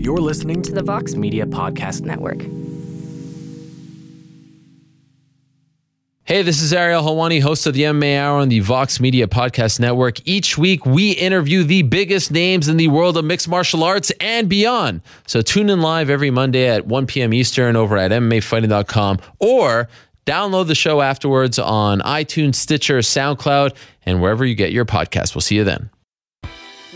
You're listening to the Vox Media Podcast Network. Hey, this is Ariel Helwani, host of the MMA Hour on the Vox Media Podcast Network. Each week, we interview the biggest names in the world of mixed martial arts and beyond. So tune in live every Monday at 1 p.m. Eastern over at MMAfighting.com or download the show afterwards on iTunes, Stitcher, SoundCloud, and wherever you get your podcast. We'll see you then.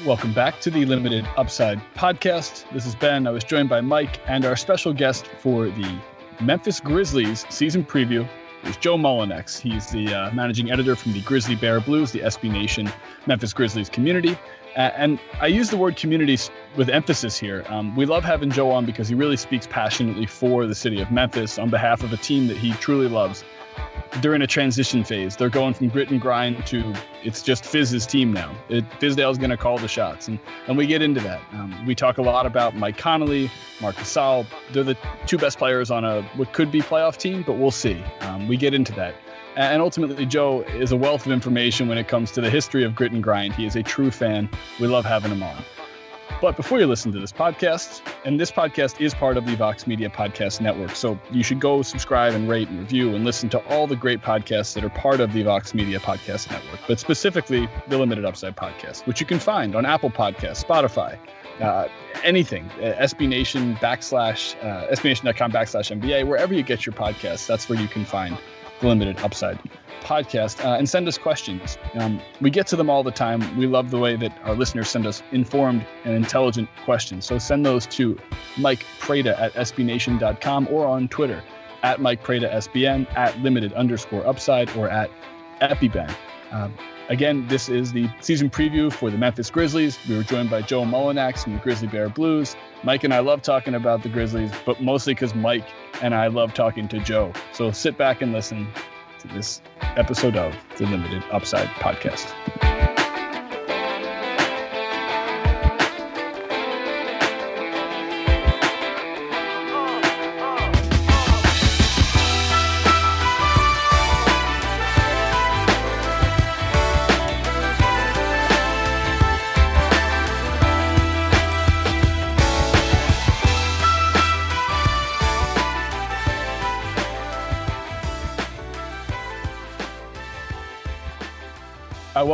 Welcome back to the Limited Upside podcast. This is Ben. I was joined by Mike and our special guest for the Memphis Grizzlies season preview is Joe Mullinax. He's the uh, managing editor from the Grizzly Bear Blues, the SB Nation Memphis Grizzlies community. Uh, and I use the word community with emphasis here. Um, we love having Joe on because he really speaks passionately for the city of Memphis on behalf of a team that he truly loves they're in a transition phase. They're going from grit and grind to it's just Fizz's team now. It, Fizdale's going to call the shots, and and we get into that. Um, we talk a lot about Mike Conley, Marc Gasol. They're the two best players on a what could be playoff team, but we'll see. Um, we get into that. And ultimately, Joe is a wealth of information when it comes to the history of grit and grind. He is a true fan. We love having him on. But before you listen to this podcast, and this podcast is part of the Vox Media Podcast Network, so you should go subscribe and rate and review and listen to all the great podcasts that are part of the Vox Media Podcast Network, but specifically the Limited Upside Podcast, which you can find on Apple Podcasts, Spotify, uh, anything, uh, SB Nation backslash, uh, SBNation.com backslash NBA, wherever you get your podcasts, that's where you can find Limited Upside podcast uh, and send us questions. Um, we get to them all the time. We love the way that our listeners send us informed and intelligent questions. So send those to Mike Prada at SBNation.com or on Twitter at Mike Prada SBN, at limited underscore upside, or at EpiBen. Uh, again, this is the season preview for the Memphis Grizzlies. We were joined by Joe Mullinax from the Grizzly Bear Blues. Mike and I love talking about the Grizzlies, but mostly because Mike and I love talking to Joe. So sit back and listen to this episode of the Limited Upside Podcast.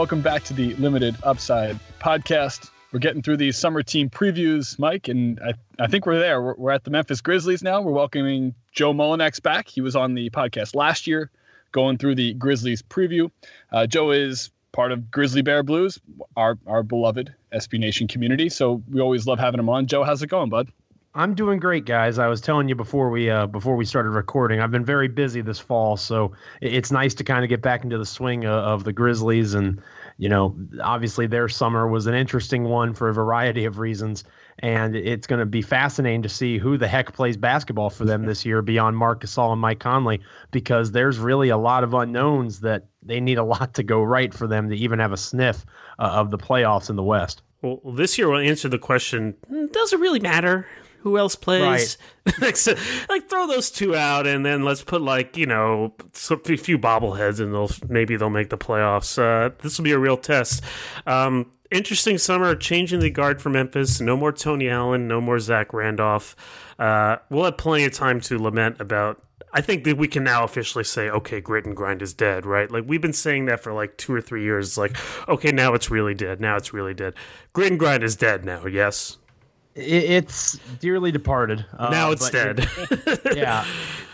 Welcome back to the Limited Upside podcast. We're getting through these summer team previews, Mike, and I, I think we're there. We're, we're at the Memphis Grizzlies now. We're welcoming Joe Mullinax back. He was on the podcast last year, going through the Grizzlies preview. Uh, Joe is part of Grizzly Bear Blues, our our beloved SB Nation community. So we always love having him on. Joe, how's it going, bud? I'm doing great, guys. I was telling you before we uh, before we started recording. I've been very busy this fall, so it's nice to kind of get back into the swing of, of the Grizzlies. And you know, obviously their summer was an interesting one for a variety of reasons, and it's going to be fascinating to see who the heck plays basketball for them this year beyond Marc Gasol and Mike Conley, because there's really a lot of unknowns that they need a lot to go right for them to even have a sniff uh, of the playoffs in the West. Well, this year we'll answer the question: Does it really matter? Who else plays? Right. like, throw those two out, and then let's put like you know a few bobbleheads, and they'll maybe they'll make the playoffs. Uh, this will be a real test. Um, interesting summer, changing the guard for Memphis. No more Tony Allen, no more Zach Randolph. Uh, we'll have plenty of time to lament about I think that we can now officially say, okay, grit and grind is dead, right? Like we've been saying that for like two or three years. Like, okay, now it's really dead. Now it's really dead. Grit and grind is dead now. Yes it's dearly departed. Uh, now it's dead. yeah,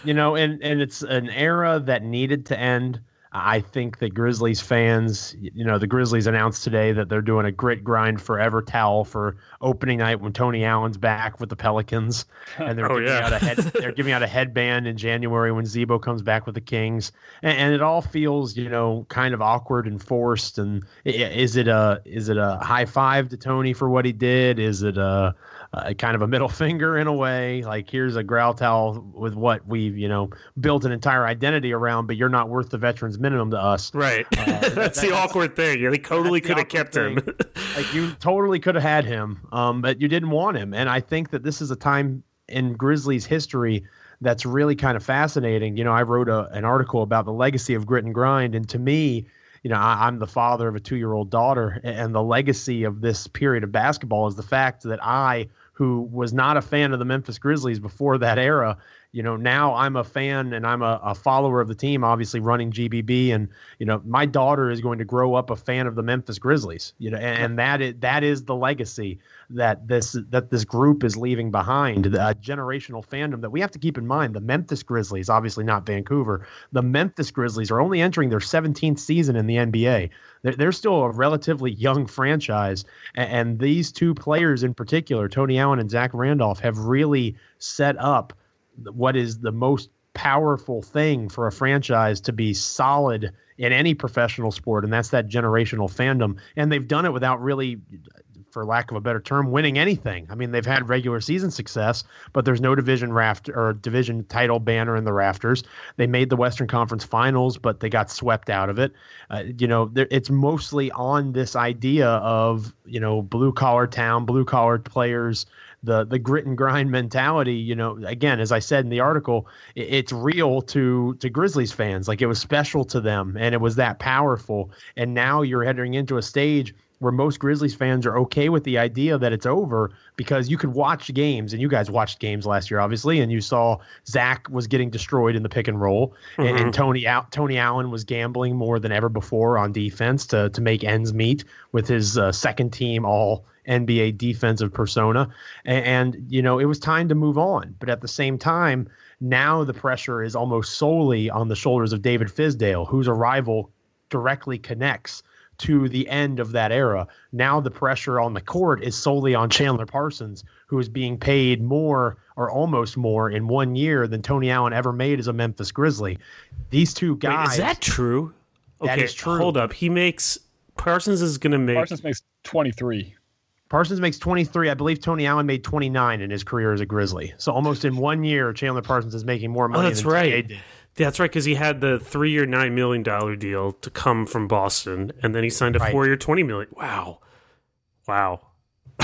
you know, and and it's an era that needed to end. I think that Grizzlies fans, you know, the Grizzlies announced today that they're doing a grit grind forever towel for opening night when Tony Allen's back with the Pelicans, and they're oh, giving yeah. out a head, they're giving out a headband in January when Z-Bo comes back with the Kings, and, and, it all feels, you know, kind of awkward and forced. And is it a is it a high five to Tony for what he did? Is it a uh, kind of a middle finger in a way. Like here's a growl towel with what we've you know built an entire identity around, but you're not worth the veterans minimum to us. Right. Uh, that's, that's the awkward thing. You totally could have kept thing. him. like you totally could have had him, um, but you didn't want him. And I think that this is a time in Grizzlies history that's really kind of fascinating. You know, I wrote a, an article about the legacy of grit and grind, and to me, you know, I, am the father of a two year old daughter, and the legacy of this period of basketball is the fact that I who was not a fan of the Memphis Grizzlies before that era, you know, now I'm a fan and I'm a, a, follower of the team, obviously running GBB. And, you know, my daughter is going to grow up a fan of the Memphis Grizzlies, you know, and, and that is, that is the legacy that this, that this group is leaving behind a generational fandom that we have to keep in mind. The Memphis Grizzlies, obviously not Vancouver, the Memphis Grizzlies are only entering their 17th season in the NBA. They're, they're still a relatively young franchise. And, and these two players in particular, Tony Allen and Zach Randolph, have really set up what is the most powerful thing for a franchise to be solid in any professional sport, and that's that generational fandom. And they've done it without really, for lack of a better term, winning anything. I mean, they've had regular season success, but there's no division raft or division title banner in the rafters. They made the Western Conference Finals, but they got swept out of it. Uh, you know, it's mostly on this idea of you know blue collar town, blue collar players the the grit and grind mentality you know again as i said in the article it, it's real to to grizzlies fans like it was special to them and it was that powerful and now you're heading into a stage where most Grizzlies fans are okay with the idea that it's over because you could watch games and you guys watched games last year, obviously, and you saw Zach was getting destroyed in the pick and roll, mm-hmm. and, and. Tony Tony Allen was gambling more than ever before on defense to to make ends meet with his uh, second team all NBA defensive persona. And, and, you know, it was time to move on. But at the same time, now the pressure is almost solely on the shoulders of David Fizdale, whose arrival directly connects to the end of that era. Now the pressure on the court is solely on Chandler Parsons, who is being paid more or almost more in one year than Tony Allen ever made as a Memphis Grizzly. These two guys. Wait, is that true? That okay, is true. Hold up. He makes Parsons is going to make Parsons makes 23. Parsons makes 23. I believe Tony Allen made 29 in his career as a Grizzly. So almost in one year, Chandler Parsons is making more oh, money. Oh, that's right. That's right, because he had the three-year, nine million dollar deal to come from Boston, and then he signed a right. four-year, twenty million. Wow, wow.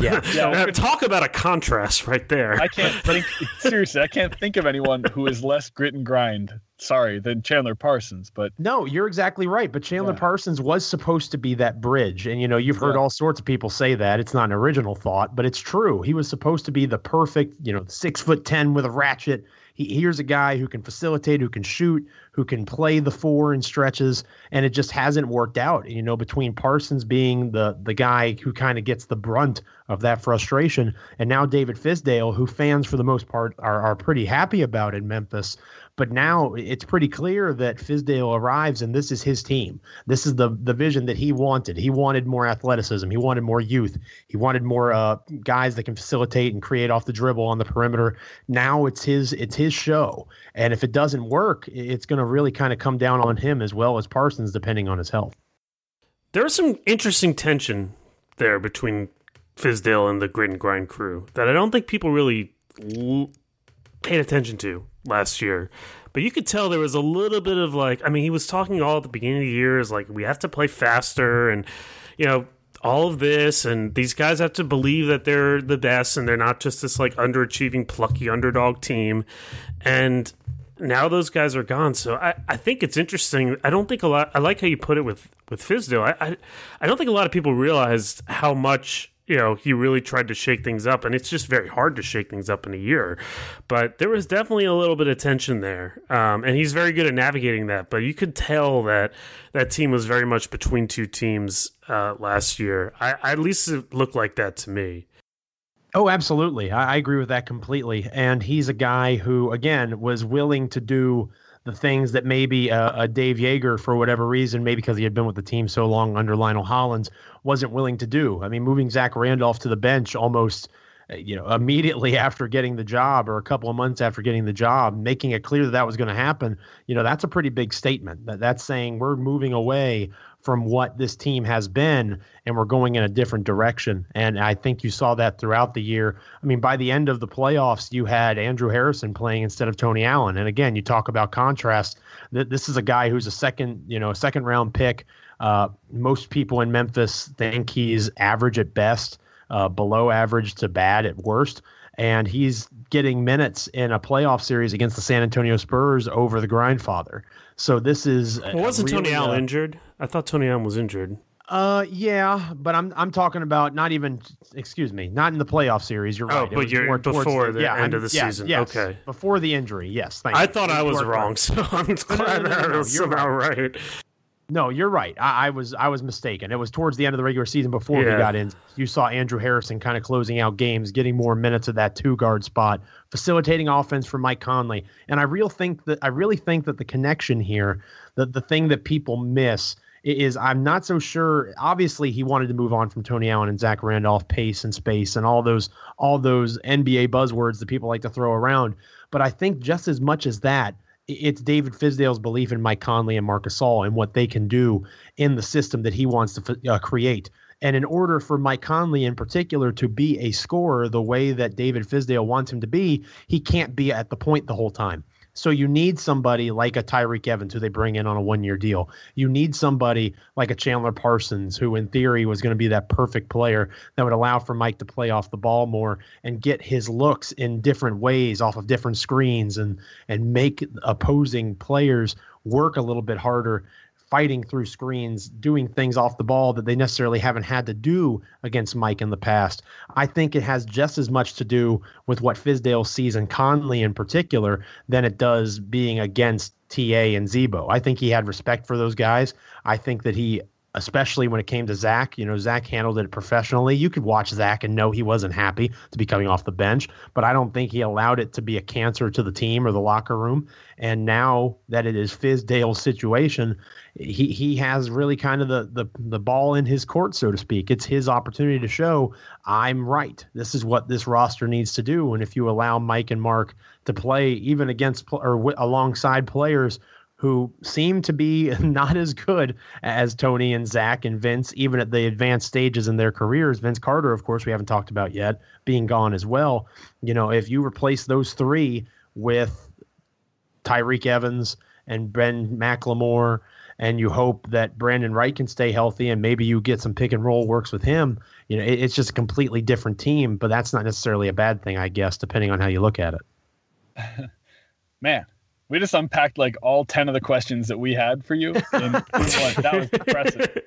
Yeah. yeah uh, Talk about a contrast right there. I can't think seriously. I can't think of anyone who is less grit and grind. Sorry, than Chandler Parsons. But no, you're exactly right. But Chandler yeah. Parsons was supposed to be that bridge, and you know you've heard yeah. all sorts of people say that. It's not an original thought, but it's true. He was supposed to be the perfect, you know, six foot ten with a ratchet he, here's a guy who can facilitate, who can shoot, who can play the four and stretches, and it just hasn't worked out. You know, between Parsons being the the guy who kind of gets the brunt of that frustration, and now David Fizdale, who fans for the most part are are pretty happy about in Memphis. But now it's pretty clear that Fizdale arrives and this is his team. This is the the vision that he wanted. He wanted more athleticism. He wanted more youth. He wanted more uh, guys that can facilitate and create off the dribble on the perimeter. Now it's his it's his show. And if it doesn't work, it's going to really kind of come down on him as well as Parsons, depending on his health. There's some interesting tension there between Fizdale and the grit and grind crew that I don't think people really l- paid attention to last year. But you could tell there was a little bit of like, I mean, he was talking all at the beginning of the year is like, we have to play faster and, you know, all of this. And these guys have to believe that they're the best and they're not just this like underachieving, plucky underdog team. And now those guys are gone. So I, I think it's interesting. I don't think a lot, I like how you put it with, with Fizdale. I, I, I don't think a lot of people realized how much you know, he really tried to shake things up, and it's just very hard to shake things up in a year. But there was definitely a little bit of tension there, um, and he's very good at navigating that. But you could tell that that team was very much between two teams uh, last year. I, at least it looked like that to me. Oh, absolutely. I, I agree with that completely. And he's a guy who, again, was willing to do the things that maybe a, a Dave Joerger, for whatever reason, maybe because he had been with the team so long under Lionel Hollins, wasn't willing to do. I mean, moving Zach Randolph to the bench almost uh, you know immediately after getting the job or a couple of months after getting the job making it clear that that was going to happen you know that's a pretty big statement that that's saying we're moving away from what this team has been and we're going in a different direction. And i think you saw that throughout the year. I mean by the end of the playoffs you had andrew harrison playing instead of tony allen. And again you talk about contrast. This is a guy who's a second you know a second round pick. Uh, most people in Memphis think he's average at best, uh, below average to bad at worst. And he's getting minutes in a playoff series against the San Antonio Spurs over the grindfather. So this is well, wasn't really, Tony Allen uh, injured? I thought Tony Allen was injured. Uh, yeah, but I'm I'm talking about not even excuse me, not in the playoff series. You're Oh, right. It but you're before the yeah, end I'm- of the yeah, season. yes, Okay. before the injury. Yes, thank you. I you. thought I was wrong, so I'm glad no, no, I no, was somehow right. No, you're right. I, I was I was mistaken. It was towards the end of the regular season before Yeah. got in. You saw Andrew Harrison kind of closing out games, getting more minutes at that two guard spot, facilitating offense for Mike Conley. And I real think that I really think that the connection here, the the thing that people miss is I'm not so sure. Obviously, he wanted to move on from Tony Allen and Zach Randolph, pace and space, and all those all those NBA buzzwords that people like to throw around. But I think just as much as that, it's David Fizdale's belief in Mike Conley and Marc Gasol and what they can do in the system that he wants to uh, create. And in order for Mike Conley in particular to be a scorer the way that David Fizdale wants him to be, he can't be at the point the whole time. So you need somebody like a Tyreke Evans who they bring in on a one-year deal. You need somebody like a Chandler Parsons who in theory was going to be that perfect player that would allow for Mike to play off the ball more and get his looks in different ways off of different screens and and make opposing players work a little bit harder fighting through screens, doing things off the ball that they necessarily haven't had to do against Mike in the past. I think it has just as much to do with what Fizdale sees in Conley in particular than it does being against TA and Z-Bo. I think he had respect for those guys. I think that he especially when it came to Zach. You know, Zach handled it professionally. You could watch Zach and know he wasn't happy to be coming off the bench, but I don't think he allowed it to be a cancer to the team or the locker room. And now that it is Fizdale's situation, he he has really kind of the the the ball in his court, so to speak. It's his opportunity to show I'm right. This is what this roster needs to do. And if you allow Mike and Marc to play even against or w- alongside players who seem to be not as good as Tony and Zach and Vince, even at the advanced stages in their careers. Vince Carter, of course, we haven't talked about yet, being gone as well. You know, if you replace those three with Tyreke Evans and Ben McLemore, and you hope that Brandan Wright can stay healthy, and maybe you get some pick and roll works with him. You know, it, it's just a completely different team, but that's not necessarily a bad thing, I guess, depending on how you look at it. Man, we just unpacked like all 10 of the questions that we had for you. In. That was impressive.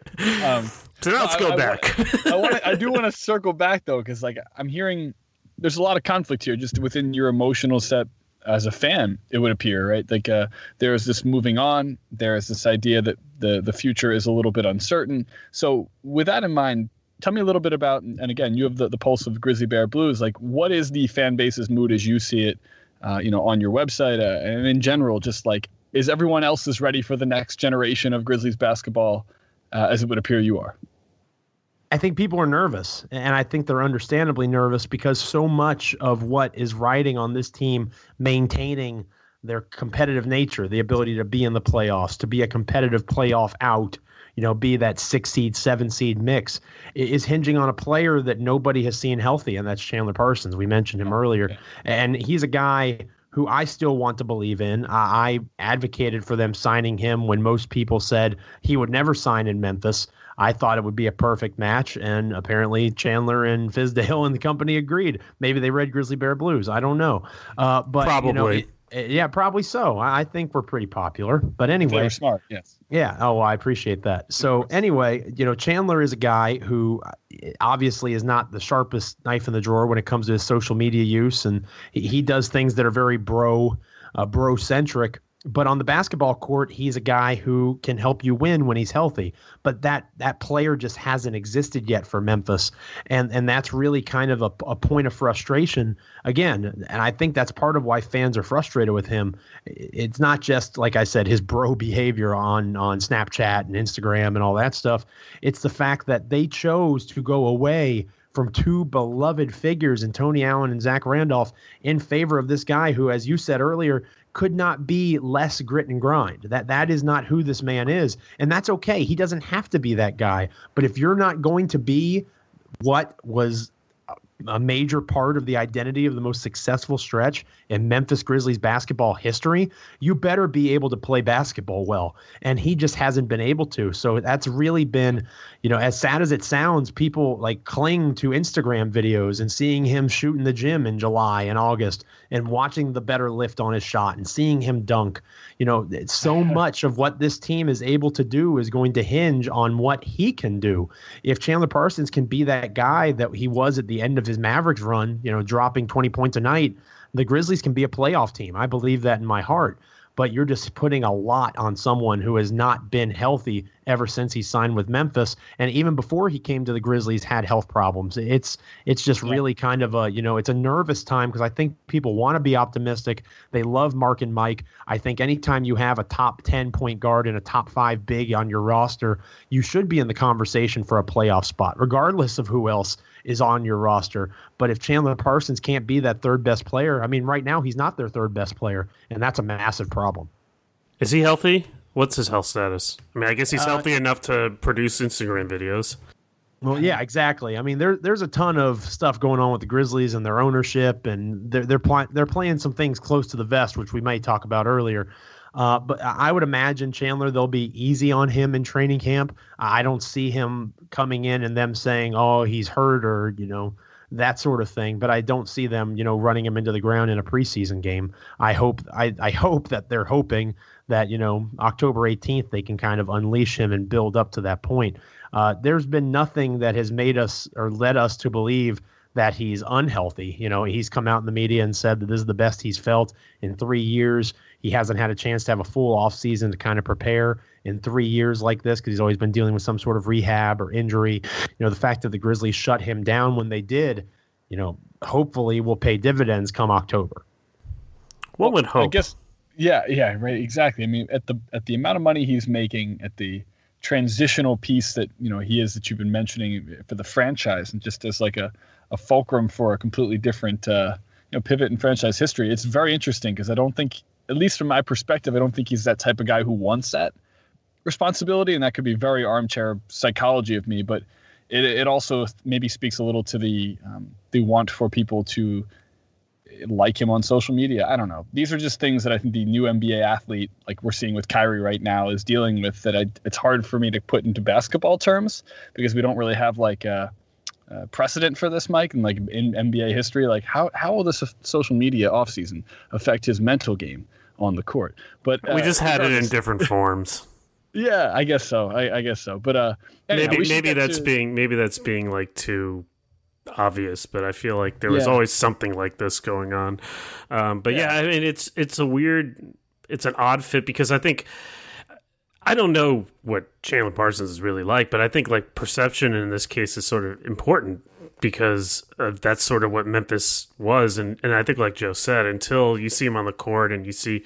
Um, So now let's I- go I- back. I want I do want to circle back though, because like I'm hearing there's a lot of conflict here just within your emotional set as a fan. It would appear right, like uh, there's this moving on. There is this idea that the the future is a little bit uncertain. So with that in mind, tell me a little bit about. And again, you have the the pulse of Grizzly Bear Blues. Like, what is the fan base's mood as you see it? Uh, you know, on your website uh, and in general, just like is everyone else is ready for the next generation of Grizzlies basketball, uh, as it would appear you are. I think people are nervous, and I think they're understandably nervous because so much of what is riding on this team maintaining their competitive nature, the ability to be in the playoffs, to be a competitive playoff out, you know, be that six seed, seven seed mix, is hinging on a player that nobody has seen healthy, and that's Chandler Parsons. We mentioned him earlier, and he's a guy who I still want to believe in. I, I advocated for them signing him when most people said he would never sign in Memphis. I thought it would be a perfect match, and apparently Chandler and Fizdale and the company agreed. Maybe they read Grizzly Bear Blues. I don't know, uh, but you know, Probably. it- it- yeah, probably so. I think we're pretty popular. But They anyway, were smart, yes. yeah. Oh, well, I appreciate that. So anyway, you know, Chandler is a guy who uh, obviously is not the sharpest knife in the drawer when it comes to his social media use, and he, he does things that are very bro, uh, bro centric. But on the basketball court, he's a guy who can help you win when he's healthy. But that that player just hasn't existed yet for Memphis, and and that's really kind of a, a point of frustration again. And I think that's part of why fans are frustrated with him. It's not just like I said, his bro behavior on on Snapchat and Instagram and all that stuff. It's the fact that they chose to go away from two beloved figures in Tony Allen and Zach Randolph in favor of this guy who, as you said earlier, could not be less grit and grind. That that is not who this man is, and that's okay. He doesn't have to be that guy. But if you're not going to be what was a major part of the identity of the most successful stretch in Memphis Grizzlies basketball history, you better be able to play basketball well. And he just hasn't been able to. So that's really been, you know, as sad as it sounds, people like cling to Instagram videos and seeing him shoot in the gym in July and August and watching the better lift on his shot and seeing him dunk. You know, so much of what this team is able to do is going to hinge on what he can do. If Chandler Parsons can be that guy that he was at the end of his Mavericks run, you know, dropping 20 points a night, the Grizzlies can be a playoff team. I believe that in my heart but you're just putting a lot on someone who has not been healthy ever since he signed with Memphis and even before he came to the Grizzlies had health problems. It's it's just yeah. really kind of a, you know, it's a nervous time because I think people want to be optimistic. They love Marc and Mike. I think anytime you have a top 10 point guard and a top 5 big on your roster, you should be in the conversation for a playoff spot regardless of who else is on your roster. But if Chandler Parsons can't be that third best player, I mean, right now he's not their third best player, and that's a massive problem. Is he healthy? What's his health status? I mean, I guess he's uh, healthy enough to produce Instagram videos. Well, yeah, exactly. I mean, there there's a ton of stuff going on with the Grizzlies and their ownership, and they're they're, pl- they're playing some things close to the vest, which we may talk about earlier. Uh, but I would imagine Chandler, they'll be easy on him in training camp. I don't see him coming in and them saying, oh, he's hurt or, you know, that sort of thing. But I don't see them, you know, running him into the ground in a preseason game. I hope, I, I hope that they're hoping that, you know, October 18th, they can kind of unleash him and build up to that point. Uh, there's been nothing that has made us or led us to believe that he's unhealthy. You know, he's come out in the media and said that this is the best he's felt in three years. He hasn't had a chance to have a full off season to kind of prepare in three years like this because he's always been dealing with some sort of rehab or injury. You know, the fact that the Grizzlies shut him down when they did, you know, hopefully will pay dividends come October. What would hope? I guess. Yeah, yeah, right. Exactly. I mean, at the at the amount of money he's making, at the transitional piece that you know he is that you've been mentioning for the franchise, and just as like a a fulcrum for a completely different uh, you know pivot in franchise history. It's very interesting because I don't think at least from my perspective, I don't think he's that type of guy who wants that responsibility, and that could be very armchair psychology of me. But it, it also maybe speaks a little to the um, the want for people to like him on social media. I don't know. These are just things that I think the new NBA athlete, like we're seeing with Kyrie right now, is dealing with. That I, it's hard for me to put into basketball terms because we don't really have like. A, uh, precedent for this, Mike, and like in NBA history, like how how will this social media offseason affect his mental game on the court? But uh, we just had it in different forms. Yeah, I guess so. I, I guess so. But uh, anyhow, maybe maybe that's to... being maybe that's being like too obvious, but I feel like there was yeah. always something like this going on. Um, but yeah. yeah, I mean it's it's a weird, it's an odd fit because I think I don't know what Chandler Parsons is really like, but I think like perception in this case is sort of important because of, that's sort of what Memphis was, and and I think like Joe said, until you see him on the court and you see, you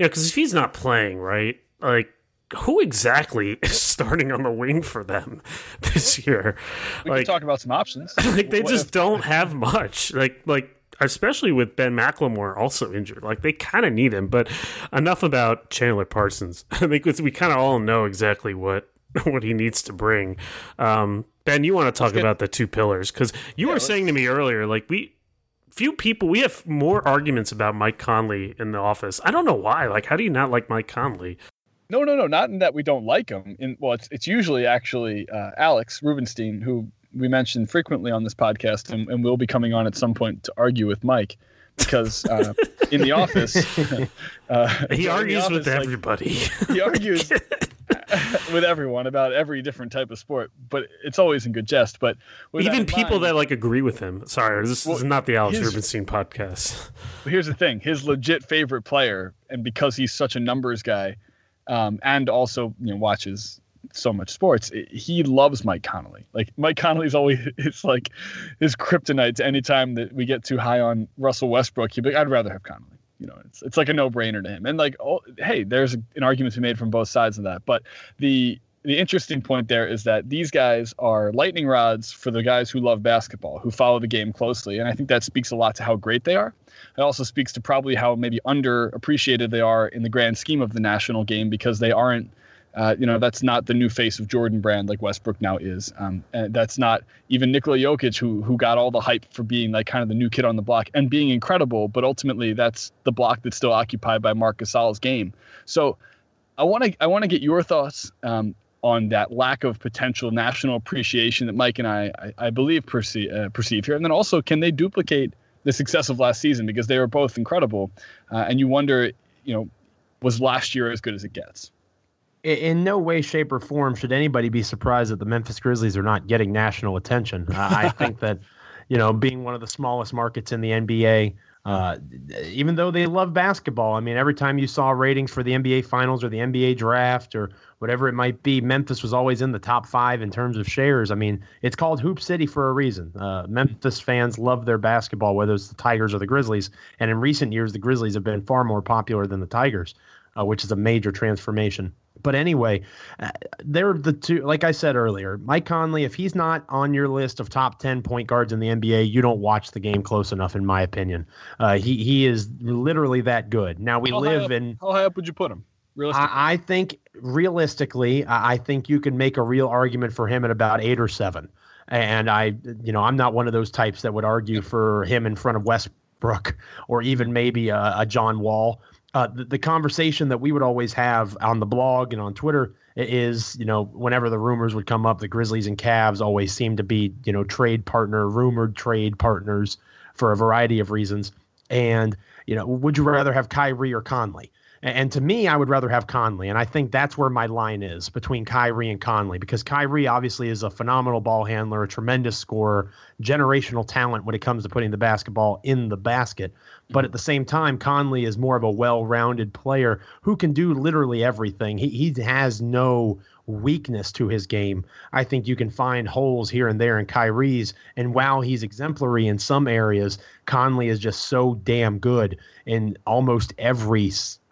know, because if he's not playing right, like who exactly is starting on the wing for them this year? We like, can talk about some options. like they what just if- don't have much. Like like especially with Ben McLemore also injured. Like they kind of need him. But enough about Chandler Parsons. I think we kind of all know exactly what what he needs to bring. Um, ben, you want to talk about the two pillars because you yeah, were saying to me earlier, like we few people we have more arguments about Mike Conley in the office. I don't know why. Like, how do you not like Mike Conley? No, no, no, not in that we don't like him. In well, it's it's usually actually uh, Alex Rubenstein who we mention frequently on this podcast, and, and will be coming on at some point to argue with Mike because uh, in the office, uh, he argues office, with everybody. Like, he argues with everyone about every different type of sport, but it's always in good jest. But even people mind, that like agree with him. Sorry, this, well, this is not the Alex his, Rubenstein podcast. But here's the thing: his legit favorite player, and because he's such a numbers guy, um, and also you know watches so much sports. He loves Mike Conley. Like Mike Conley's always it's like his kryptonite. To Anytime that we get too high on Russell Westbrook, he'd be like, I'd rather have Conley. You know, it's it's like a no brainer to him. And like, oh, hey, there's an argument to be made from both sides of that. But the the interesting point there is that these guys are lightning rods for the guys who love basketball, who follow the game closely. And I think that speaks a lot to how great they are. It also speaks to probably how maybe underappreciated they are in the grand scheme of the national game because they aren't Uh, you know, that's not the new face of Jordan Brand like Westbrook now is. Um, and that's not even Nikola Jokic, who who got all the hype for being like kind of the new kid on the block and being incredible. But ultimately, that's the block that's still occupied by Marc Gasol's game. So, I want to I want to get your thoughts um, on that lack of potential national appreciation that Mike and I I, I believe perceive, uh, perceive here, and then also can they duplicate the success of last season because they were both incredible, uh, and you wonder, you know, was last year as good as it gets? In no way, shape, or form should anybody be surprised that the Memphis Grizzlies are not getting national attention. I think that, you know, being one of the smallest markets in the NBA, uh, even though they love basketball, I mean, every time you saw ratings for the NBA Finals or the NBA Draft or whatever it might be, Memphis was always in the top five in terms of shares. I mean, it's called Hoop City for a reason. Uh, Memphis fans love their basketball, whether it's the Tigers or the Grizzlies. And in recent years, the Grizzlies have been far more popular than the Tigers, uh, which is a major transformation. But anyway, uh, they're the two. Like I said earlier, Mike Conley. If he's not on your list of top ten point guards in the NBA, you don't watch the game close enough, in my opinion. Uh, he he is literally that good. Now we how live up, in. How high up would you put him? Realistically, I, I think realistically, I, I think you can make a real argument for him at about eight or seven. And I, you know, I'm not one of those types that would argue for him in front of Westbrook or even maybe a, a John Wall uh, the, the, conversation that we would always have on the blog and on Twitter is, you know, whenever the rumors would come up, the Grizzlies and Cavs always seem to be, you know, trade partner, rumored trade partners for a variety of reasons. And, you know, would you rather have Kyrie or Conley? And to me, I would rather have Conley. And I think that's where my line is between Kyrie and Conley because Kyrie obviously is a phenomenal ball handler, a tremendous scorer, generational talent when it comes to putting the basketball in the basket. But at the same time, Conley is more of a well rounded player who can do literally everything. He, he has no weakness to his game. I think you can find holes here and there in Kyrie's. And while he's exemplary in some areas, Conley is just so damn good in almost every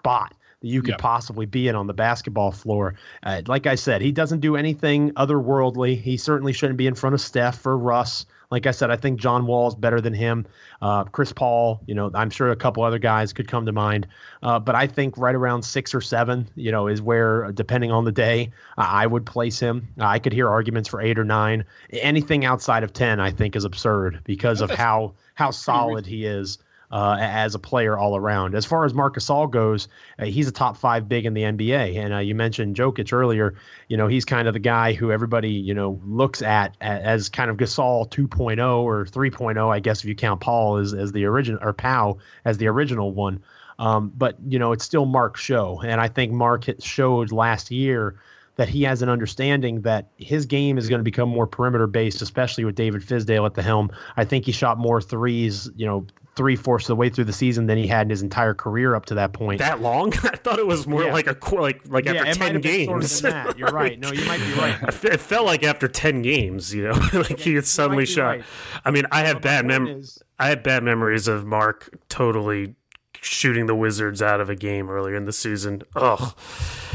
spot that you could yep. possibly be in on the basketball floor. Uh, like I said, he doesn't do anything otherworldly. He certainly shouldn't be in front of Steph or Russ. Like I said, I think John Wall is better than him. Uh, Chris Paul, you know, I'm sure a couple other guys could come to mind. Uh, but I think right around six or seven, you know, is where, depending on the day, I would place him. I could hear arguments for eight or nine. Anything outside of 10, I think, is absurd because of how how solid he is uh, as a player all around. As far as Marc Gasol goes, uh, he's a top five big in the NBA. And uh, you mentioned Jokic earlier. You know, he's kind of the guy who everybody you know looks at as kind of Gasol 2.0 or 3.0, I guess if you count Paul as as the original or Pau as the original one. Um, but you know, it's still Marc's show, and I think Marc showed last year that he has an understanding that his game is going to become more perimeter based, especially with David Fizdale at the helm. I think he shot more threes, you know, three fourths of the way through the season than he had in his entire career up to that point. That long? I thought it was more yeah. like a like like yeah, after ten games. You're right. No, you might be right. it felt like after ten games, you know, like yeah, he had suddenly shot. Right. I mean, I have bad memories. I had bad memories of Marc totally shooting the Wizards out of a game earlier in the season. Ugh,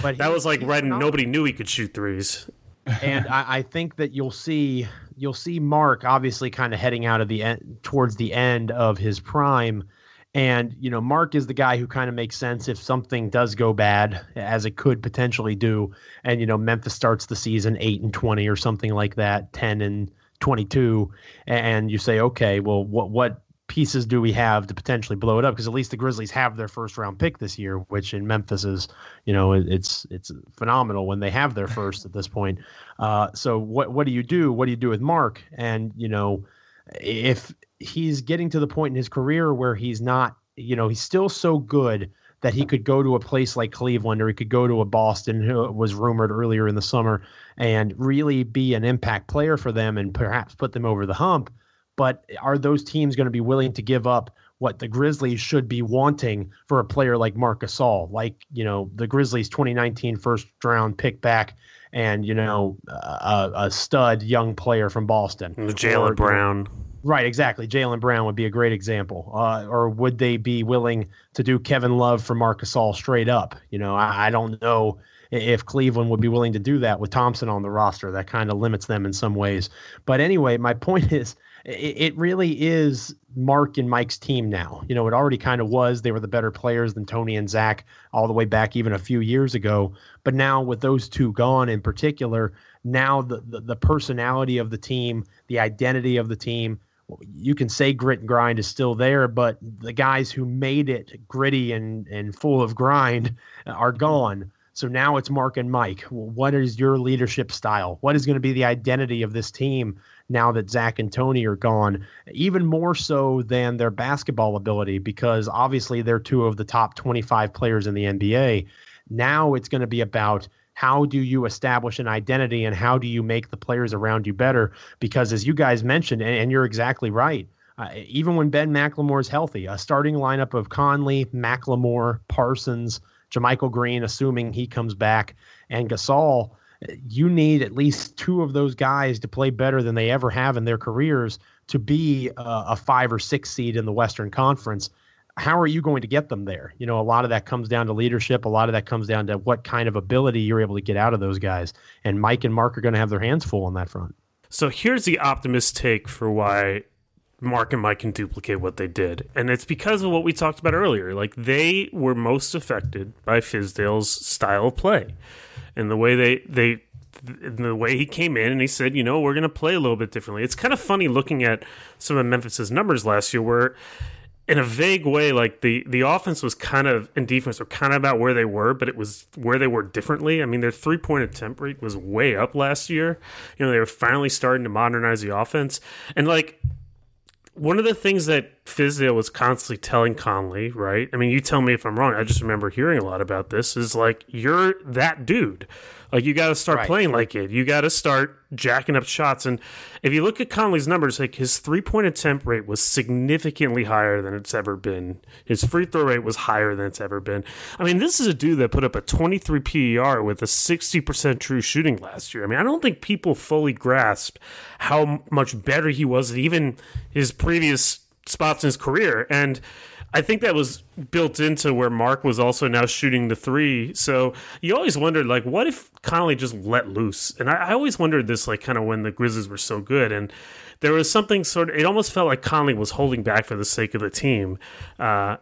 but that was like right. Nobody knew he could shoot threes. and I, I think that you'll see you'll see Marc obviously kind of heading out of the end towards the end of his prime. And, you know, Marc is the guy who kind of makes sense if something does go bad, as it could potentially do. And, you know, Memphis starts the season 8 and 20 or something like that, 10 and 22. And you say, okay, well, what, what pieces do we have to potentially blow it up? Because at least the Grizzlies have their first round pick this year, which in Memphis is, you know, it's it's phenomenal when they have their first at this point. Uh, so what what do you do? What do you do with Marc? And you know, if he's getting to the point in his career where he's not, you know, he's still so good that he could go to a place like Cleveland or he could go to a Boston who was rumored earlier in the summer and really be an impact player for them and perhaps put them over the hump but are those teams going to be willing to give up what the Grizzlies should be wanting for a player like Marc Gasol, like you know the Grizzlies 2019 first round pick back, and you know a, a stud young player from Boston, Jaylen Brown. Right, exactly. Jaylen Brown would be a great example. Uh, or would they be willing to do Kevin Love for Marc Gasol straight up? You know, I, I don't know if Cleveland would be willing to do that with Thompson on the roster. That kind of limits them in some ways. But anyway, my point is it, really is Marc and Mike's team now. You know, it already kind of was. They were the better players than Tony and Zach all the way back even a few years ago. But now with those two gone in particular, now the, the, the personality of the team, the identity of the team, you can say grit and grind is still there, but the guys who made it gritty and, and full of grind are gone. So now it's Marc and Mike. What is your leadership style? What is going to be the identity of this team now that Zach and Tony are gone? Even more so than their basketball ability, because obviously they're two of the top 25 players in the NBA. Now it's going to be about how do you establish an identity and how do you make the players around you better? Because as you guys mentioned, and, and you're exactly right, uh, even when Ben McLemore is healthy, a starting lineup of Conley, McLemore, Parsons, JaMychal Green, assuming he comes back, and Gasol, you need at least two of those guys to play better than they ever have in their careers to be a, a five or six seed in the Western Conference. How are you going to get them there? You know, a lot of that comes down to leadership. A lot of that comes down to what kind of ability you're able to get out of those guys. And Mike and Marc are going to have their hands full on that front. So here's the optimist take for why Marc and Mike can duplicate what they did. And it's because of what we talked about earlier. Like they were most affected by Fizdale's style of play and the way they, they, the way he came in and he said, you know, we're going to play a little bit differently. It's kind of funny looking at some of Memphis's numbers last year where in a vague way, like the the offense was kind of and defense were kind of about where they were, but it was where they were differently. I mean, their three point attempt rate was way up last year. You know, they were finally starting to modernize the offense, and like one of the things that Fizdale was constantly telling Conley, right? I mean, you tell me if I'm wrong. I just remember hearing a lot about this. Is like you're that dude. Like you got to start right. playing like it. You got to start jacking up shots. And if you look at Conley's numbers, like his three point attempt rate was significantly higher than it's ever been. His free throw rate was higher than it's ever been. I mean, this is a dude that put up a 23 PER with a 60% true shooting last year. I mean, I don't think people fully grasp how much better he was than even his previous spots in his career. And I think that was built into where Marc was also now shooting the three. So you always wondered, like, what if Conley just let loose? And I, I always wondered this, like, kind of when the Grizzlies were so good. And there was something sort of, it almost felt like Conley was holding back for the sake of the team. Uh,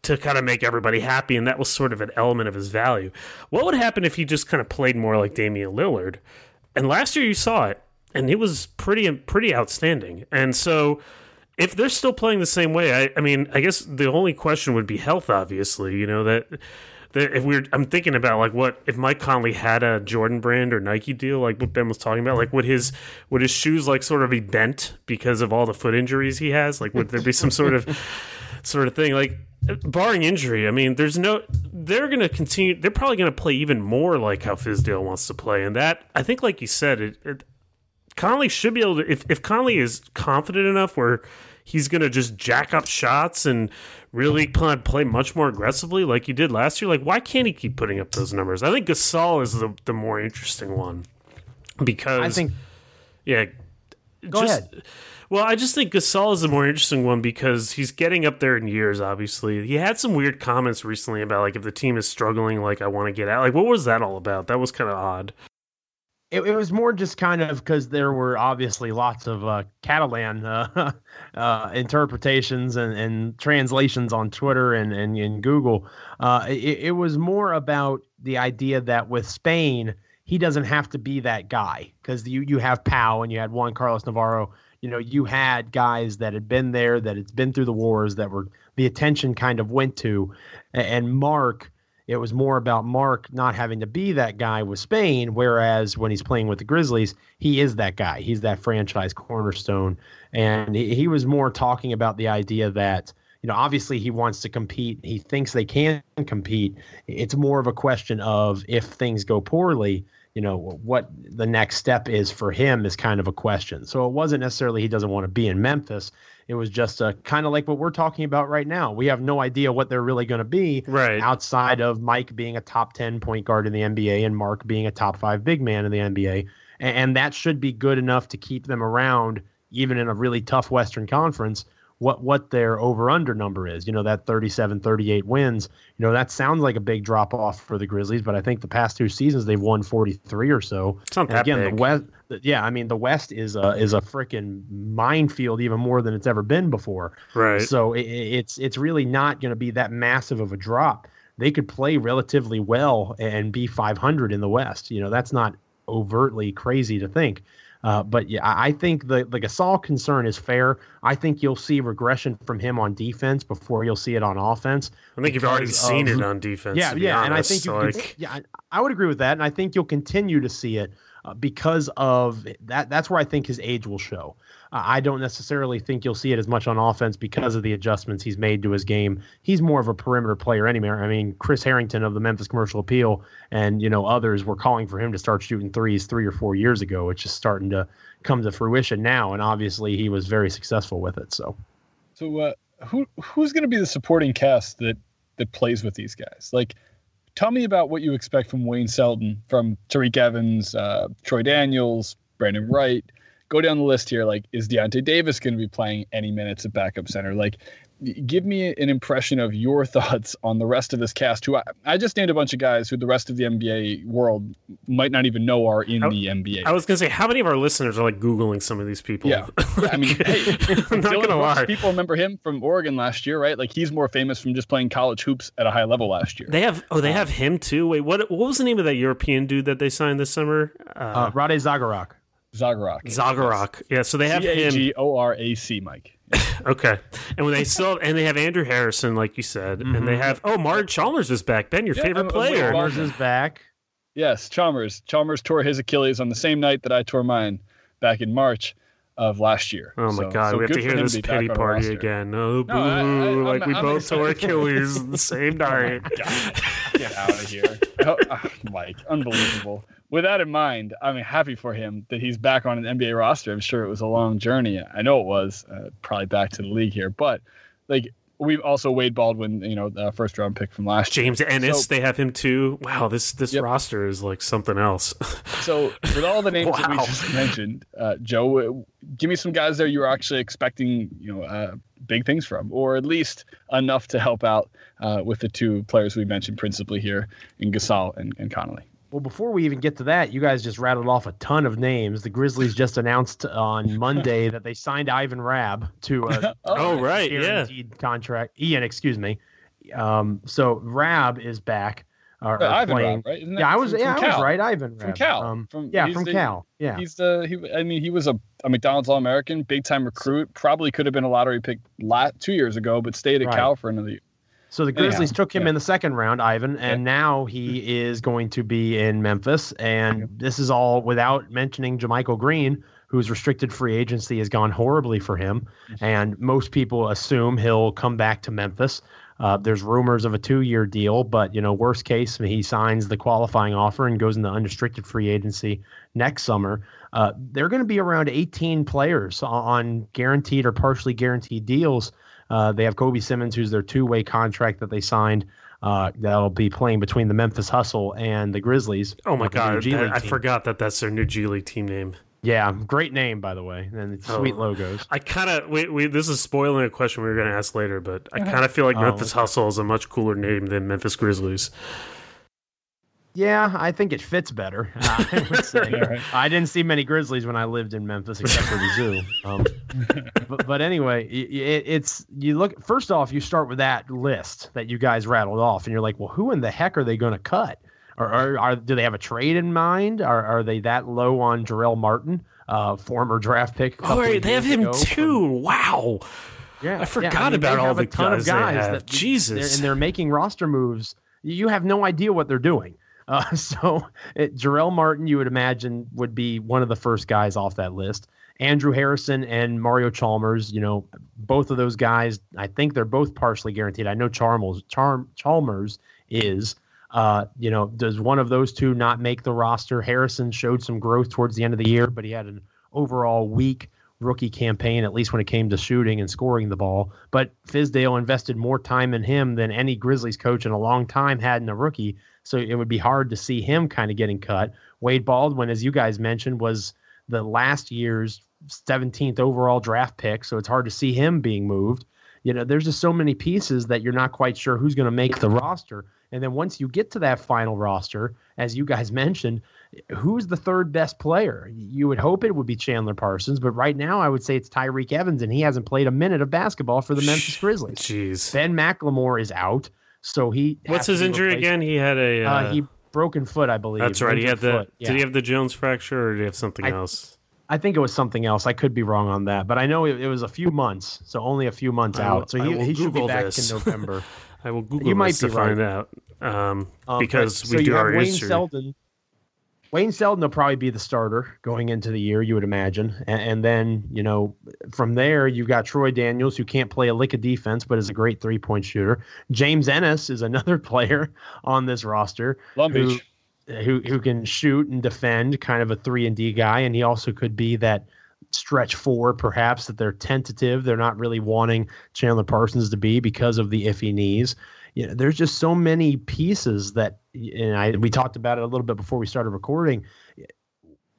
to kind of make everybody happy, and that was sort of an element of his value. What would happen if he just kind of played more like Damian Lillard? And last year you saw it, and it was pretty pretty outstanding. And so if they're still playing the same way, I, I mean, I guess the only question would be health. Obviously, you know that if we're, I'm thinking about like what if Mike Conley had a Jordan brand or Nike deal, like what Ben was talking about, like would his would his shoes like sort of be bent because of all the foot injuries he has? Like would there be some sort of sort of thing like barring injury, I mean, there's no. They're going to continue. They're probably going to play even more like how Fizdale wants to play, and that I think, like you said, it, it Conley should be able to. If if Conley is confident enough where he's going to just jack up shots and really play much more aggressively like he did last year. Like, why can't he keep putting up those numbers? I think Gasol is the, the more interesting one because I think, yeah. Go just, ahead. Well, I just think Gasol is the more interesting one because he's getting up there in years. Obviously, he had some weird comments recently about like if the team is struggling, like I want to get out. Like, what was that all about? That was kind of odd. It, it was more just kind of because there were obviously lots of uh, Catalan uh, uh, interpretations and, and translations on Twitter and, and, and Google. Uh, it, it was more about the idea that with Spain, he doesn't have to be that guy because you, you have Pau and you had Juan Carlos Navarro. You know, you had guys that had been there, that had been through the wars, that were the attention kind of went to. And Marc it was more about Marc not having to be that guy with Spain, whereas when he's playing with the Grizzlies, he is that guy. He's that franchise cornerstone. And he, he was more talking about the idea that, you know, obviously he wants to compete. He thinks they can compete. It's more of a question of if things go poorly, you know, what the next step is for him is kind of a question. So it wasn't necessarily he doesn't want to be in Memphis. It was just uh, a kind of like what we're talking about right now. We have no idea what they're really going to be right. outside of Mike being a top 10 point guard in the NBA and Marc being a top five big man in the NBA. And, and that should be good enough to keep them around, even in a really tough Western Conference what what their over under number is. You know, that 37 38 wins. You know, that sounds like a big drop off for the Grizzlies, but I think the past two seasons they've won 43 or so. It's not that again, big. the West yeah, I mean the West is a is a freaking minefield even more than it's ever been before. Right. So it, it's it's really not going to be that massive of a drop. They could play relatively well and be 500 in the West. You know, that's not overtly crazy to think. Uh, but yeah, I think the the Gasol concern is fair. I think you'll see regression from him on defense before you'll see it on offense. I think you've already because seen it on defense. Yeah, yeah, and I think you like, yeah, I- I would agree with that, and I think you'll continue to see it uh, because of that. That's where I think his age will show. Uh, I don't necessarily think you'll see it as much on offense because of the adjustments he's made to his game. He's more of a perimeter player anyway. I mean, Chris Herrington of the Memphis Commercial Appeal and you know others were calling for him to start shooting threes three or four years ago, It's just starting to come to fruition now, and obviously he was very successful with it. So. So uh, who who's going to be the supporting cast that that plays with these guys? Like, tell me about what you expect from Wayne Selden, from Tyreke Evans, uh, Troy Daniels, Brandan Wright. Go down the list here. Like, is Deyonta Davis going to be playing any minutes at backup center? Like, give me an impression of your thoughts on the rest of this cast. Who I, I just named a bunch of guys who the rest of the NBA world might not even know are in I- the NBA. I was gonna say, how many of our listeners are like googling some of these people? Yeah. I mean, hey, I'm not gonna lie. people remember him from Oregon last year, right? Like he's more famous from just playing college hoops at a high level last year. They have oh they have him too. Wait, what what was the name of that European dude that they signed this summer? Uh, Uh, Rade Zagorac. Zagorac. Zagorac. Yeah, so they have C A him. G O R A C, Mike. Okay, and when they still and they have Andrew Harrison, like you said, and Mm-hmm. they mhm. have oh Martin Chalmers is back. Ben, your Yeah, favorite uh, uh, I'm- I'm player. Chalmers is back. Yes, Chalmers. Chalmers tore his Achilles on the same night that I tore mine back in March of last year. Oh my So- god, so we have to for hear this be back pity party again. Oh, boo! No, I- I- like I'm- we I'm both tore. Achilles the same night. God, get out of here. Oh, Mike, unbelievable. With that in mind, I'm happy for him that he's back on an NBA roster. I'm sure it was a long journey. I know it was, uh, probably back to the league here, but like we've also Wade Baldwin, you know, the first round pick from last year. James Ennis, So- they have him too. Wow, this this Yep. roster is like something else. So, with all the names that we just mentioned, uh, Joe, give me some guys there you were actually expecting, you know, uh, big things from, or at least enough to help out uh, with the two players we mentioned principally here in Gasol and, and Conley. Well, before we even get to that, you guys just rattled off a ton of names. The Grizzlies just announced on Monday that they signed Ivan Rabb to a oh right, yeah. guaranteed contract. Ian, excuse me. Um, so Rabb is back. Uh, or Uh, Ivan playing. Rabb, right? Yeah, I was. from- yeah, from I was right. Ivan Rabb. From Cal. Um, From- yeah, he's from the- Cal. Yeah. He's the he. I mean, he was a, a McDonald's All American, big time recruit. Probably could have been a lottery pick lot two years ago, but stayed at Right. Cal for another year. So the Anyhow, Grizzlies took him yeah. in the second round, Ivan, and now he is going to be in Memphis. And this is all without mentioning JaMychal Green, whose restricted free agency has gone horribly for him. And most people assume he'll come back to Memphis. Uh, there's rumors of a two-year deal, but you know, worst case, he signs the qualifying offer and goes into unrestricted free agency next summer. Uh, they're going to be around 18 players on guaranteed or partially guaranteed deals. Uh, they have Kobe Simmons, who's their two-way contract that they signed. Uh, that'll be playing between the Memphis Hustle and the Grizzlies. Oh my the new god, G that- League I forgot that that's their new G League team name. Yeah, great name by the way, and it's sweet Oh. logos. I kind of we, we this is spoiling a question we were going to ask later, but I kind of feel like Oh, Memphis Hustle is a much cooler name than Memphis Grizzlies. Yeah, I think it fits better. I. Right. I didn't see many Grizzlies when I lived in Memphis, except for the zoo. Um, but, but anyway, it, it's you look. First off, you start with that list that you guys rattled off, and you're like, well, who in the heck are they going to cut? Or, or are do they have a trade in mind? Are are they that low on Jarrell Martin, uh, former draft pick? Oh, right, they have him ago from- too. Wow. yeah, I forgot yeah, I mean, about all the guys of they guys have. that Jesus. they're- and they're making roster moves. You have no idea what they're doing. Uh, so it, Jarrell Martin, you would imagine, would be one of the first guys off that list. Andrew Harrison and Mario Chalmers, you know, both of those guys, I think they're both partially guaranteed. I know Chalmers, Charm, Chalmers is. Uh, you know, does one of those two not make the roster? Harrison showed some growth towards the end of the year, but he had an overall weak rookie campaign, at least when it came to shooting and scoring the ball. But Fizdale invested more time in him than any Grizzlies coach in a long time had in a rookie. So it would be hard to see him kind of getting cut. Wade Baldwin, as you guys mentioned, was the last year's 17th overall draft pick, so it's hard to see him being moved. You know, there's just so many pieces that you're not quite sure who's going to make the roster. And then once you get to that final roster, as you guys mentioned, who's the third best player? You would hope it would be Chandler Parsons, but right now I would say it's Tyreke Evans, and he hasn't played a minute of basketball for the Memphis Grizzlies. Jeez. Ben McLemore is out, so he. What's his injury again? He had a. Uh, Uh, he broken foot, I believe. that's right. He had the. foot. Yeah. Did he have the Jones fracture, or did he have something I- else? I think it was something else. I could be wrong on that, but I know it, it was a few months, so only a few months I will- out. So he, he should be back this. in November. I will Google You might this to right. find out. Um, Um, because but- we so do you have our Wayne history. Selden. Wayne Selden will probably be the starter going into the year, you would imagine, and, and then you know from there you've got Troy Daniels who can't play a lick of defense but is a great three point shooter. James Ennis is another player on this roster Long who, who who can shoot and defend, kind of a three and D guy, and he also could be that stretch four, perhaps that they're tentative. They're not really wanting Chandler Parsons to be because of the iffy knees. You know, there's just so many pieces that, and I we talked about it a little bit before we started recording.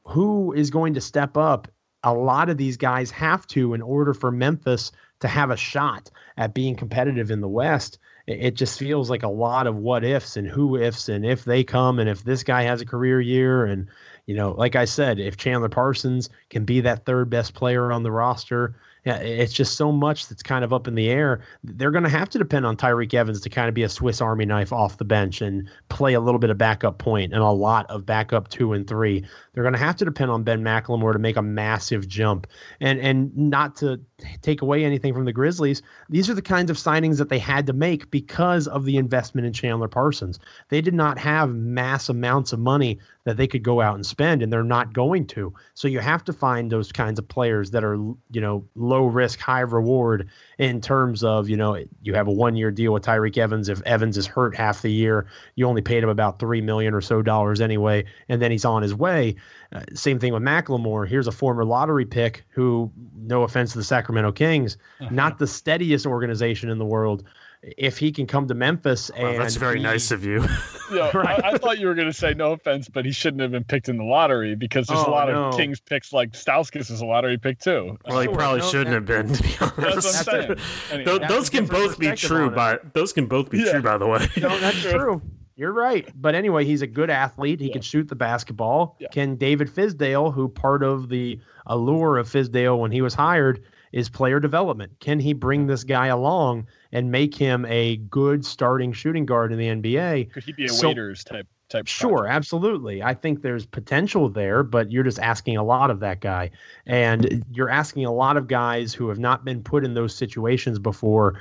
Who is going to step up? A lot of these guys have to in order for Memphis to have a shot at being competitive in the West. It just feels like a lot of what ifs and who ifs and if they come and if this guy has a career year and you know, like I said, if Chandler Parsons can be that third best player on the roster, it's just so much that's kind of up in the air. They're going to have to depend on Tyreke Evans to kind of be a Swiss Army knife off the bench and play a little bit of backup point and a lot of backup two and three. They're going to have to depend on Ben McLemore to make a massive jump. And and not to take away anything from the Grizzlies, these are the kinds of signings that they had to make because of the investment in Chandler Parsons. They did not have mass amounts of money that they could go out and spend, and they're not going to. So you have to find those kinds of players that are, you know, low risk, high reward in terms of, you know, you have a one year deal with Tyreke Evans. If Evans is hurt half the year, you only paid him about three million or so dollars anyway, and then he's on his way. Uh, same thing with McLemore. Here's a former lottery pick who, no offense to the Sacramento Kings, not the steadiest organization in the world. If he can come to Memphis Wow, and that's very he- nice of you. Yeah, Right. I, I thought you were going to say no offense, but he shouldn't have been picked in the lottery because there's a Oh, lot no. of Kings picks like Stauskas is a lottery pick too. well, he Sure, probably no, shouldn't have been. To be That's what I'm honest, saying. Anyway, Tho- those can both be true, By those can both be Yeah. true. By the way, No, that's true. You're right. But anyway, he's a good athlete. He Yeah. can shoot the basketball. Yeah. Can David Fizdale, who part of the allure of Fizdale when he was hired is player development. Can he bring this guy along and make him a good starting shooting guard in the NBA? could he be a So- waiters type type? Sure, project? absolutely. I think there's potential there, but you're just asking a lot of that guy. And you're asking a lot of guys who have not been put in those situations before.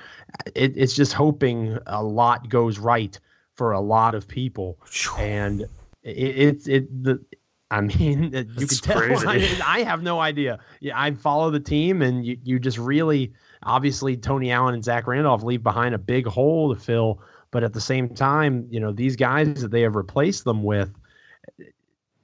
It, it's just hoping a lot goes right for a lot of people. And it, it's it, the I mean, you can tell. I, I have no idea. Yeah, I follow the team, and you, you just really, obviously, Tony Allen and Zach Randolph leave behind a big hole to fill. But at the same time, you know, these guys that they have replaced them with,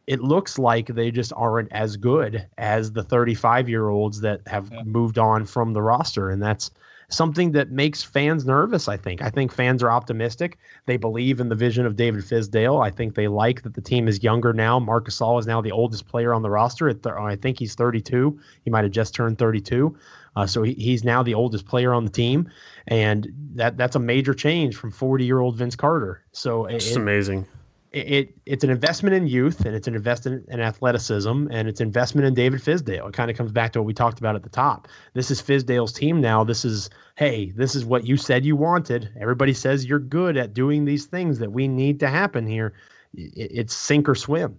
it looks like they just aren't as good as the 35 year olds that have Yeah. moved on from the roster. And that's something that makes fans nervous, I think. I think fans are optimistic. They believe in the vision of David Fizdale. I think they like that the team is younger now. Marc Gasol is now the oldest player on the roster. At th- I think he's 32. He might have just turned 32. Uh, so he, he's now the oldest player on the team. And that that's a major change from 40 year old Vince Carter. So it, it's amazing. It, it it's an investment in youth and it's an investment in athleticism and it's investment in David Fizdale. It kind of comes back to what we talked about at the top. This is Fizdale's team now. This is hey, this is what you said you wanted. Everybody says you're good at doing these things that we need to happen here. It, it's sink or swim.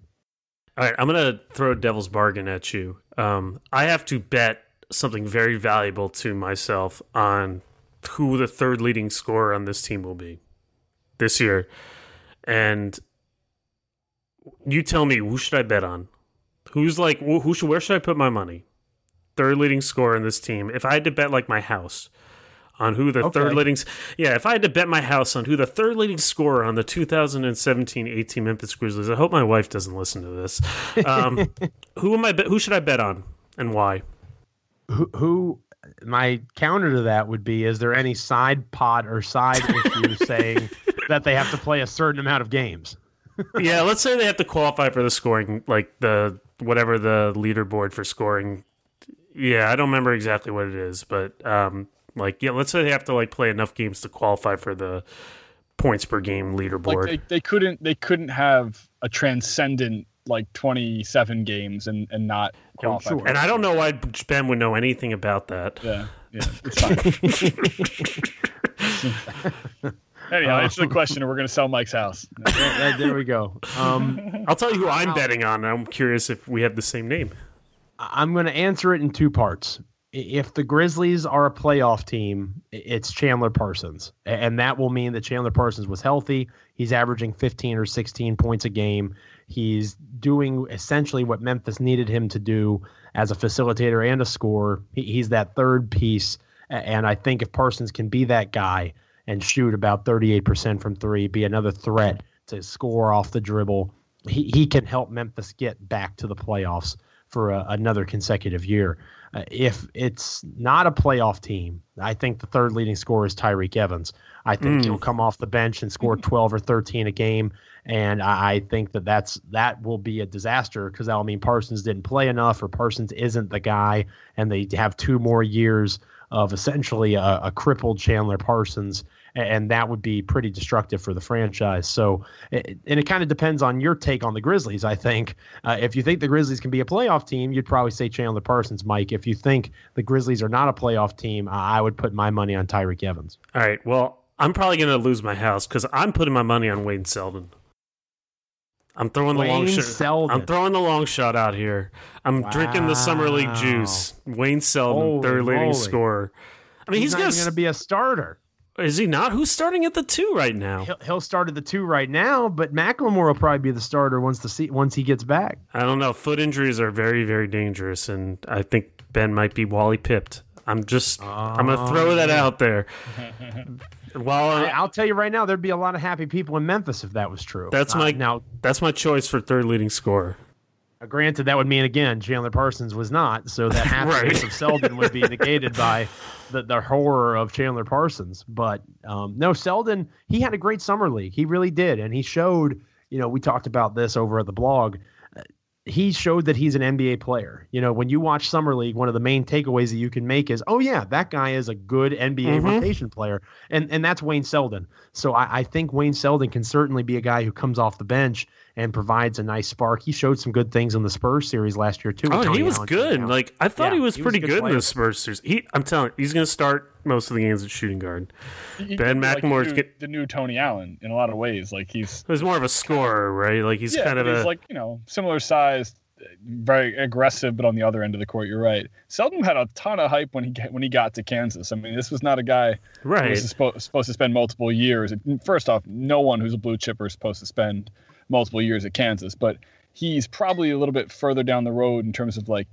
All right, I'm gonna throw a devil's bargain at you. Um, I have to bet something very valuable to myself on who the third leading scorer on this team will be this year, and you tell me who should I bet on? Who's like who who should where should I put my money? Third leading scorer in this team. If I had to bet like my house on who the Okay. third leading yeah, if I had to bet my house on who the third leading scorer on the 2017-18 Memphis Grizzlies. I hope my wife doesn't listen to this. Um, who am I bet who should I bet on and why? Who, who my counter to that would be is there any side pot or side issue saying that they have to play a certain amount of games? Yeah, let's say they have to qualify for the scoring, like the whatever the leaderboard for scoring Yeah, I don't remember exactly what it is, but um, like yeah, let's say they have to like play enough games to qualify for the points per game leaderboard. Like they, they couldn't they couldn't have a transcendent like 27 games and and not qualify. sure. and. I don't know why Ben would know anything about that. Yeah, yeah, it's fine. Anyhow, answer the question, and we're going to sell Mike's house. there, there we go. Um, I'll tell you who I'm betting on. I'm curious if we have the same name. I'm going to answer it in two parts. If the Grizzlies are a playoff team, it's Chandler Parsons. And that will mean that Chandler Parsons was healthy. He's averaging 15 or 16 points a game. He's doing essentially what Memphis needed him to do as a facilitator and a scorer. He's that third piece. And I think if Parsons can be that guy and shoot about 38% from three, be another threat to score off the dribble, he, he can help Memphis get back to the playoffs for a, another consecutive year. Uh, if it's not a playoff team, I think the third leading scorer is Tyreke Evans. I think he'll come off the bench and score 12 or 13 a game, and I, I think that that's that will be a disaster because that'll mean Parsons didn't play enough or Parsons isn't the guy, and they have two more years of essentially a, a crippled Chandler Parsons, and that would be pretty destructive for the franchise. So, and it kind of depends on your take on the Grizzlies. I think uh, if you think the Grizzlies can be a playoff team, you'd probably say Chandler Parsons, Mike. If you think the Grizzlies are not a playoff team, I I would put my money on Tyreke Evans. All right. Well, I'm probably going to lose my house because I'm putting my money on Wayne Selden. I'm throwing the long shot. Selden. I'm throwing the long shot out here. I'm drinking the summer league juice. Wayne Selden, Holy third leading scorer. I mean, He's, he's, not gonna, even going to be a starter. Is he not? Who's starting at the two right now? He'll, he'll start at the two right now, but McLemore will probably be the starter once the se- once he gets back. I don't know. Foot injuries are very, very dangerous, and I think Ben might be Wally pipped. I'm just, I'm gonna throw that oh. out there. Well, I, I'll tell you right now, there'd be a lot of happy people in Memphis if that was true. That's Uh, my- now. that's my choice for third leading scorer. Uh, Granted, that would mean again Chandler Parsons was not, so that happiness Right. of Selden would be negated by the, the horror of Chandler Parsons. But um, no, Selden he had a great summer league. He really did, and he showed. You know, we talked about this over at the blog. He showed that he's an NBA player. You know, when you watch summer league, one of the main takeaways that you can make is, oh yeah, that guy is a good NBA Mhm. rotation player, and and that's Wayne Selden. So I, I think Wayne Selden can certainly be a guy who comes off the bench and provides a nice spark. He showed some good things in the Spurs series last year too. with Oh, he was Allen good. Like I thought Yeah, he was he was pretty good good, in the Spurs series. He, I'm telling you, he's going to start most of the games at shooting guard. He- Ben like the new- get- the new Tony Allen in a lot of ways. Like he's He's more of a scorer, right? Like he's yeah, kind of he's a like you know similar size, very aggressive, but on the other end of the court, you're right. Selden had a ton of hype when he when he got to Kansas. I mean, this was not a guy who right. was supposed, supposed to spend multiple years. First off, no one who's a blue chipper is supposed to spend multiple years at Kansas, but he's probably a little bit further down the road in terms of like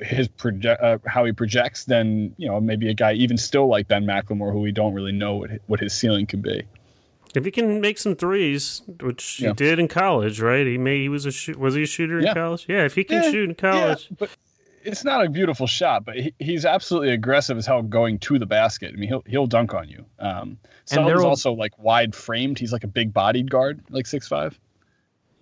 his project uh, how he projects than you know maybe a guy even still like Ben McLemore who we don't really know what what his ceiling could be. If he can make some threes, which Yeah. he did in college, right? He may he was a shoot. Was he a shooter in Yeah. college? Yeah, if he can Yeah, shoot in college, but it's not a beautiful shot, but he, he's absolutely aggressive as hell going to the basket. I mean, he'll he'll dunk on you. Um, Selden's there'll- also like wide framed. He's like a big bodied guard, like six five.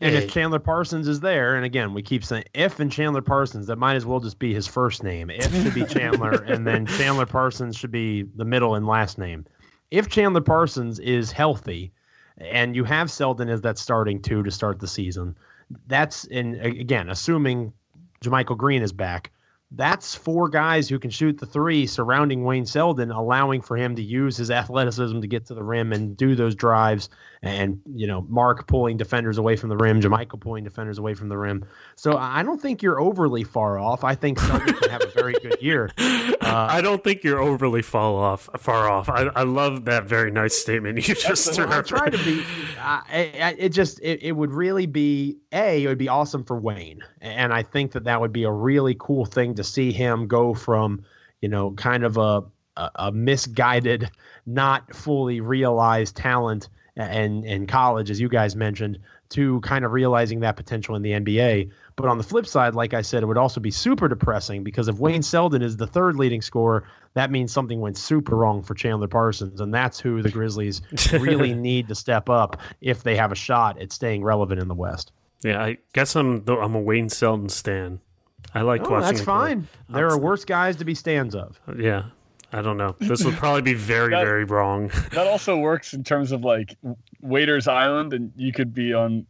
And if Chandler Parsons is there, and again, we keep saying if and Chandler Parsons, that might as well just be his first name. If should be Chandler, and then Chandler Parsons should be the middle and last name. If Chandler Parsons is healthy, and you have Selden as that starting two to start the season, that's in again assuming JaMychal Green is back. That's four guys who can shoot the three surrounding Wayne Selden, allowing for him to use his athleticism to get to the rim and do those drives. And, you know, Marc pulling defenders away from the rim, JaMychal pulling defenders away from the rim. So I don't think you're overly far off. I think Selden can have a very good year. Uh, I don't think you're overly fall off far off. I, I love that very nice statement you just threw I try to be. I, I, it just it, it would really be a. It would be awesome for Wayne, and I think that that would be a really cool thing to see him go from, you know, kind of a a, a misguided, not fully realized talent and in college, as you guys mentioned, to kind of realizing that potential in the NBA. But on the flip side, like I said, it would also be super depressing because if Wayne Selden is the third leading scorer, that means something went super wrong for Chandler Parsons, and that's who the Grizzlies really need to step up if they have a shot at staying relevant in the West. Yeah, I guess I'm the- I'm a Wayne Selden stan. I liked Oh, watching. that's him play. fine. There are worse guys to be stands of. Yeah, I don't know. This would probably be very, That- very wrong. That also works in terms of like Waiters Island, and you could be on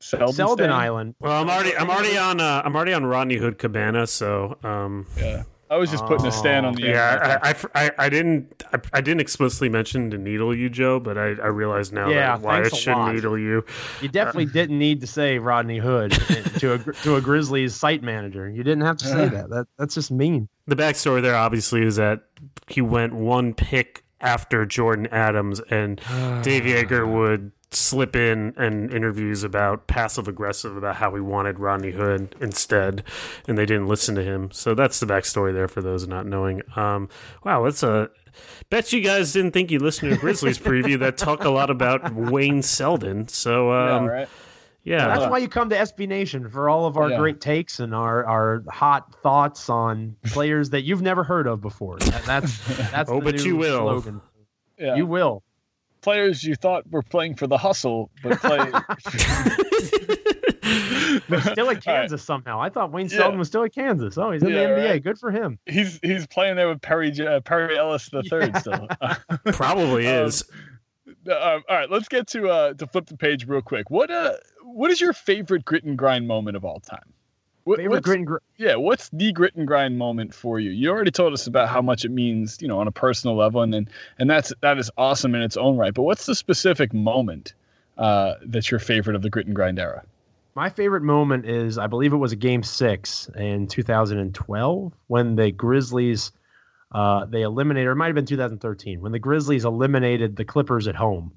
Selden, Selden. Island. Well, I'm already, I'm already on, uh, I'm already on Rodney Hood Cabana. So, um, Yeah, I was just putting a stand on the oh, yeah, I, I, I, I didn't, I, I didn't explicitly mention to needle you, Joe, but I, I realize now Yeah, that Wyatt thanks should lot. needle you. You definitely uh, didn't need to say Rodney Hood to a to a Grizzlies site manager. You didn't have to say that. That that's just mean. The backstory there obviously is that he went one pick after Jordan Adams, and Dave Joerger would slip in and interviews about passive aggressive about how he wanted Rodney Hood instead, and they didn't listen to him. So that's the backstory there for those not knowing. Um, wow, that's a. Bet you guys didn't think you listened to a Grizzlies preview that talk a lot about Wayne Selden. So Yeah, um, right. yeah, That's why you come to SB Nation for all of our Yeah. great takes and our, our hot thoughts on players that you've never heard of before. That, that's that's Oh, the but new you will. slogan. Yeah. You will. Players you thought were playing for the hustle, but play. But still at All right. Kansas somehow. I thought Wayne Yeah. Was still at Kansas. Oh, he's in Yeah, the NBA. right. Good for him. He's he's playing there with Perry uh, Perry Ellis the third still. probably Um, is. Um, all right, let's get to uh to flip the page real quick. What uh what is your favorite grit and grind moment of all time? What, Favorite grit and gr- yeah, what's the grit and grind moment for you? You already told us about how much it means, you know, on a personal level, and and, and that's that is awesome in its own right. But what's the specific moment uh, that's your favorite of the grit and grind era? My favorite moment is, I believe it was a game six in 2012 when the Grizzlies, uh, they eliminated, or it might have been 2013, when the Grizzlies eliminated the Clippers at home.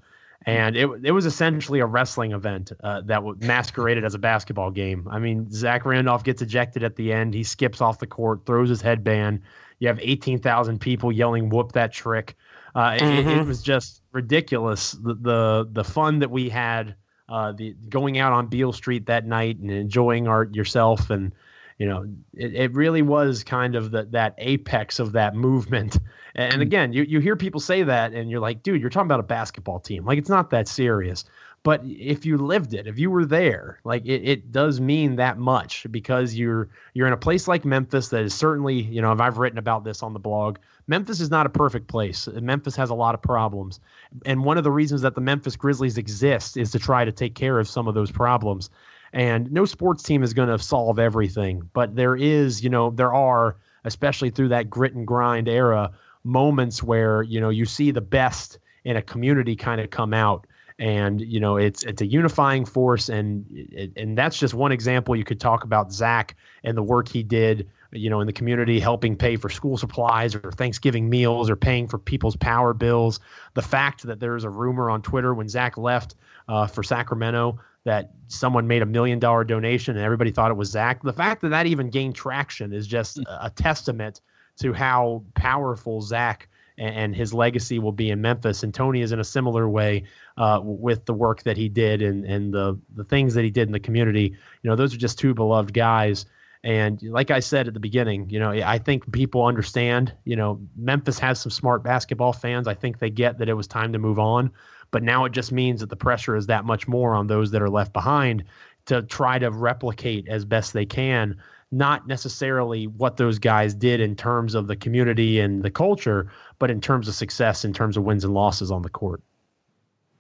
And it, it was essentially a wrestling event uh, that was masqueraded as a basketball game. I mean, Zach Randolph gets ejected at the end. He skips off the court, throws his headband. You have 18,000 people yelling, whoop that trick. Uh, it- it, it Mhm. was just ridiculous. The, the, the fun that we had uh, the going out on Beale Street that night and enjoying art yourself, and you know, it, it really was kind of the, that apex of that movement. And mm-hmm. again, you you hear people say that, and you're like, dude, you're talking about a basketball team. Like it's not that serious. But if you lived it, if you were there, like it, it does mean that much because you're you're in a place like Memphis that is certainly, you know, if I've written about this on the blog, Memphis is not a perfect place. Memphis has a lot of problems. And one of the reasons that the Memphis Grizzlies exist is to try to take care of some of those problems. And no sports team is going to solve everything, but there is, you know, there are, especially through that grit and grind era, moments where, you know, you see the best in a community kind of come out. And you know it's it's a unifying force and and that's just one example. You could talk about Zach and the work he did you know in the community helping pay for school supplies or Thanksgiving meals or paying for people's power bills. The fact that there's a rumor on Twitter when Zach left uh, for Sacramento that someone made a million dollar donation and everybody thought it was Zach the fact that that even gained traction is just a, testament to how powerful Zach and, and his legacy will be in Memphis and Tony is in a similar way uh, with the work that he did and, and the, the things that he did in the community. You know, those are just two beloved guys. And like I said at the beginning, you know, I think people understand, you know, Memphis has some smart basketball fans. I think they get that it was time to move on. But now it just means that the pressure is that much more on those that are left behind to try to replicate as best they can, not necessarily what those guys did in terms of the community and the culture, but in terms of success, in terms of wins and losses on the court.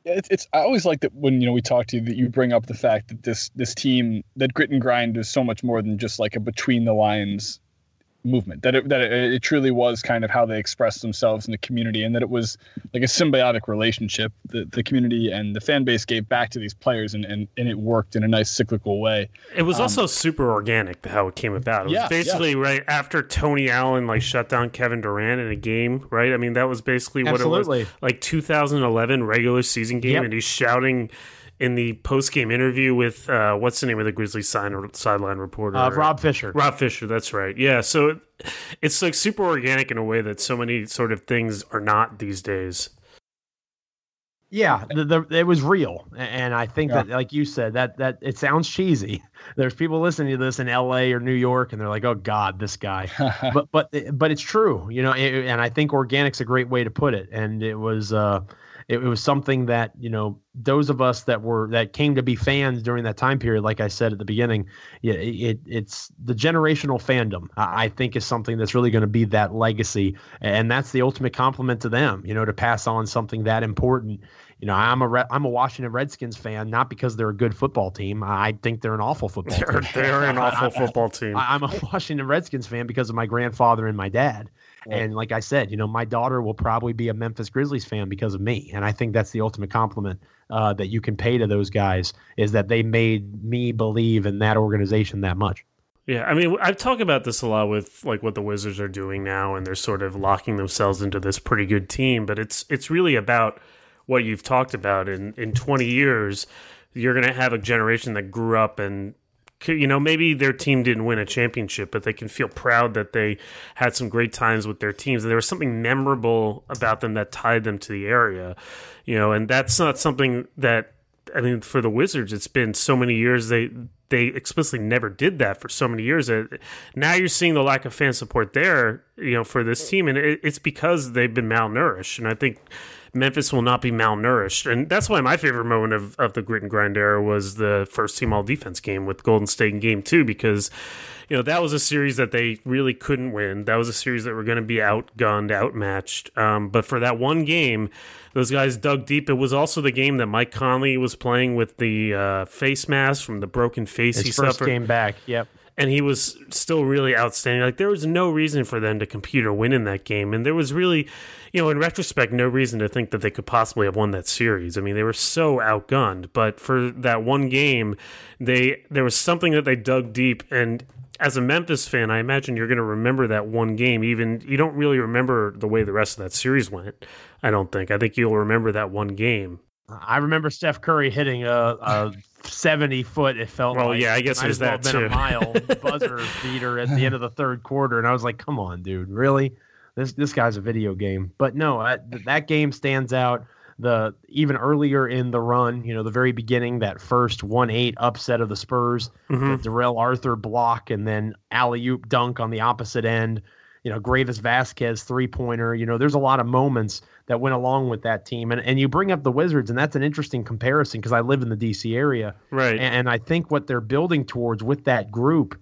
Yeah, it's, it's I always like that when you know we talk to you that you bring up the fact that this this team that grit and grind is so much more than just like a between the lines movement that it, that it, it truly was kind of how they expressed themselves in the community and that it was like a symbiotic relationship that the community and the fan base gave back to these players and, and, and it worked in a nice cyclical way It was also super organic how it came about. It was Um, Yeah, basically right after Tony Allen like shut down Kevin Durant in a game, right? I mean, that was basically what it was. Like 2011 regular season game, Yep. and he's shouting in the post game interview with uh, what's the name of the Grizzlies sign sideline reporter? Uh, Rob Fischer. Rob Fischer, that's right. Yeah, so it, it's like super organic in a way that so many sort of things are not these days. Yeah, the, the, it was real, and I think Yeah. that, like you said, that that it sounds cheesy. There's people listening to this in L.A. or New York, and they're like, "Oh God, this guy," but but but it's true, you know. it- and I think organic's a great way to put it. And it was, uh, it, it was something that you know those of us that were that came to be fans during that time period, like I said at the beginning, yeah, it, it's the generational fandom. I, I think is something that's really going to be that legacy, and that's the ultimate compliment to them. You know, to pass on something that important. You know, I'm a am a Washington Redskins fan, not because they're a good football team. I think they're an awful football they're, team. They're an awful football team. I, I'm a Washington Redskins fan because of my grandfather and my dad. And like I said, you know, my daughter will probably be a Memphis Grizzlies fan because of me, and I think that's the ultimate compliment uh, that you can pay to those guys is that they made me believe in that organization that much. Yeah, I mean, I've talked about this a lot with like what the Wizards are doing now, and they're sort of locking themselves into this pretty good team. But it's it's really about what you've talked about. In in twenty years, you're going to have a generation that grew up and you know, maybe their team didn't win a championship, but they can feel proud that they had some great times with their teams. And there was something memorable about them that tied them to the area, you know, and that's not something that, I mean, for the Wizards, it's been so many years. They, they explicitly never did that for so many years. Now you're seeing the lack of fan support there, you know, for this team. And it's because they've been malnourished. And I think, Memphis will not be malnourished. And that's why my favorite moment of, of the grit and grind era was the first team all defense game with Golden State in game two, because, you know, that was a series that they really couldn't win. That was a series that were going to be outgunned, outmatched. Um, but for that one game, those guys dug deep. It was also the game that Mike Conley was playing with the uh, face mask from the broken face His he first suffered. game back. Yep and he was still really outstanding. Like there was no reason for them to compete or win in that game, and there was really, you know, in retrospect, no reason to think that they could possibly have won that series. I mean, they were so outgunned, but for that one game, they there was something that they dug deep and. As a Memphis fan, I imagine you're going to remember that one game. Even you don't really remember the way the rest of that series went. I don't think. I think you'll remember that one game. I remember Steph Curry hitting a, a 70 foot, it felt well, like. yeah, I guess well that been too. a mile buzzer beater at the end of the third quarter. And I was like, come on, dude, really? This this guy's a video game. But no, I, that game stands out. The even earlier in the run, you know, the very beginning, that first one eight upset of the Spurs, Mm-hmm. the Darrell Arthur block, and then alley oop dunk on the opposite end. You know, Greivis Vasquez three pointer. You know, there's a lot of moments that went along with that team. And and you bring up the Wizards, and that's an interesting comparison because I live in the DC area. Right. And, and I think what they're building towards with that group,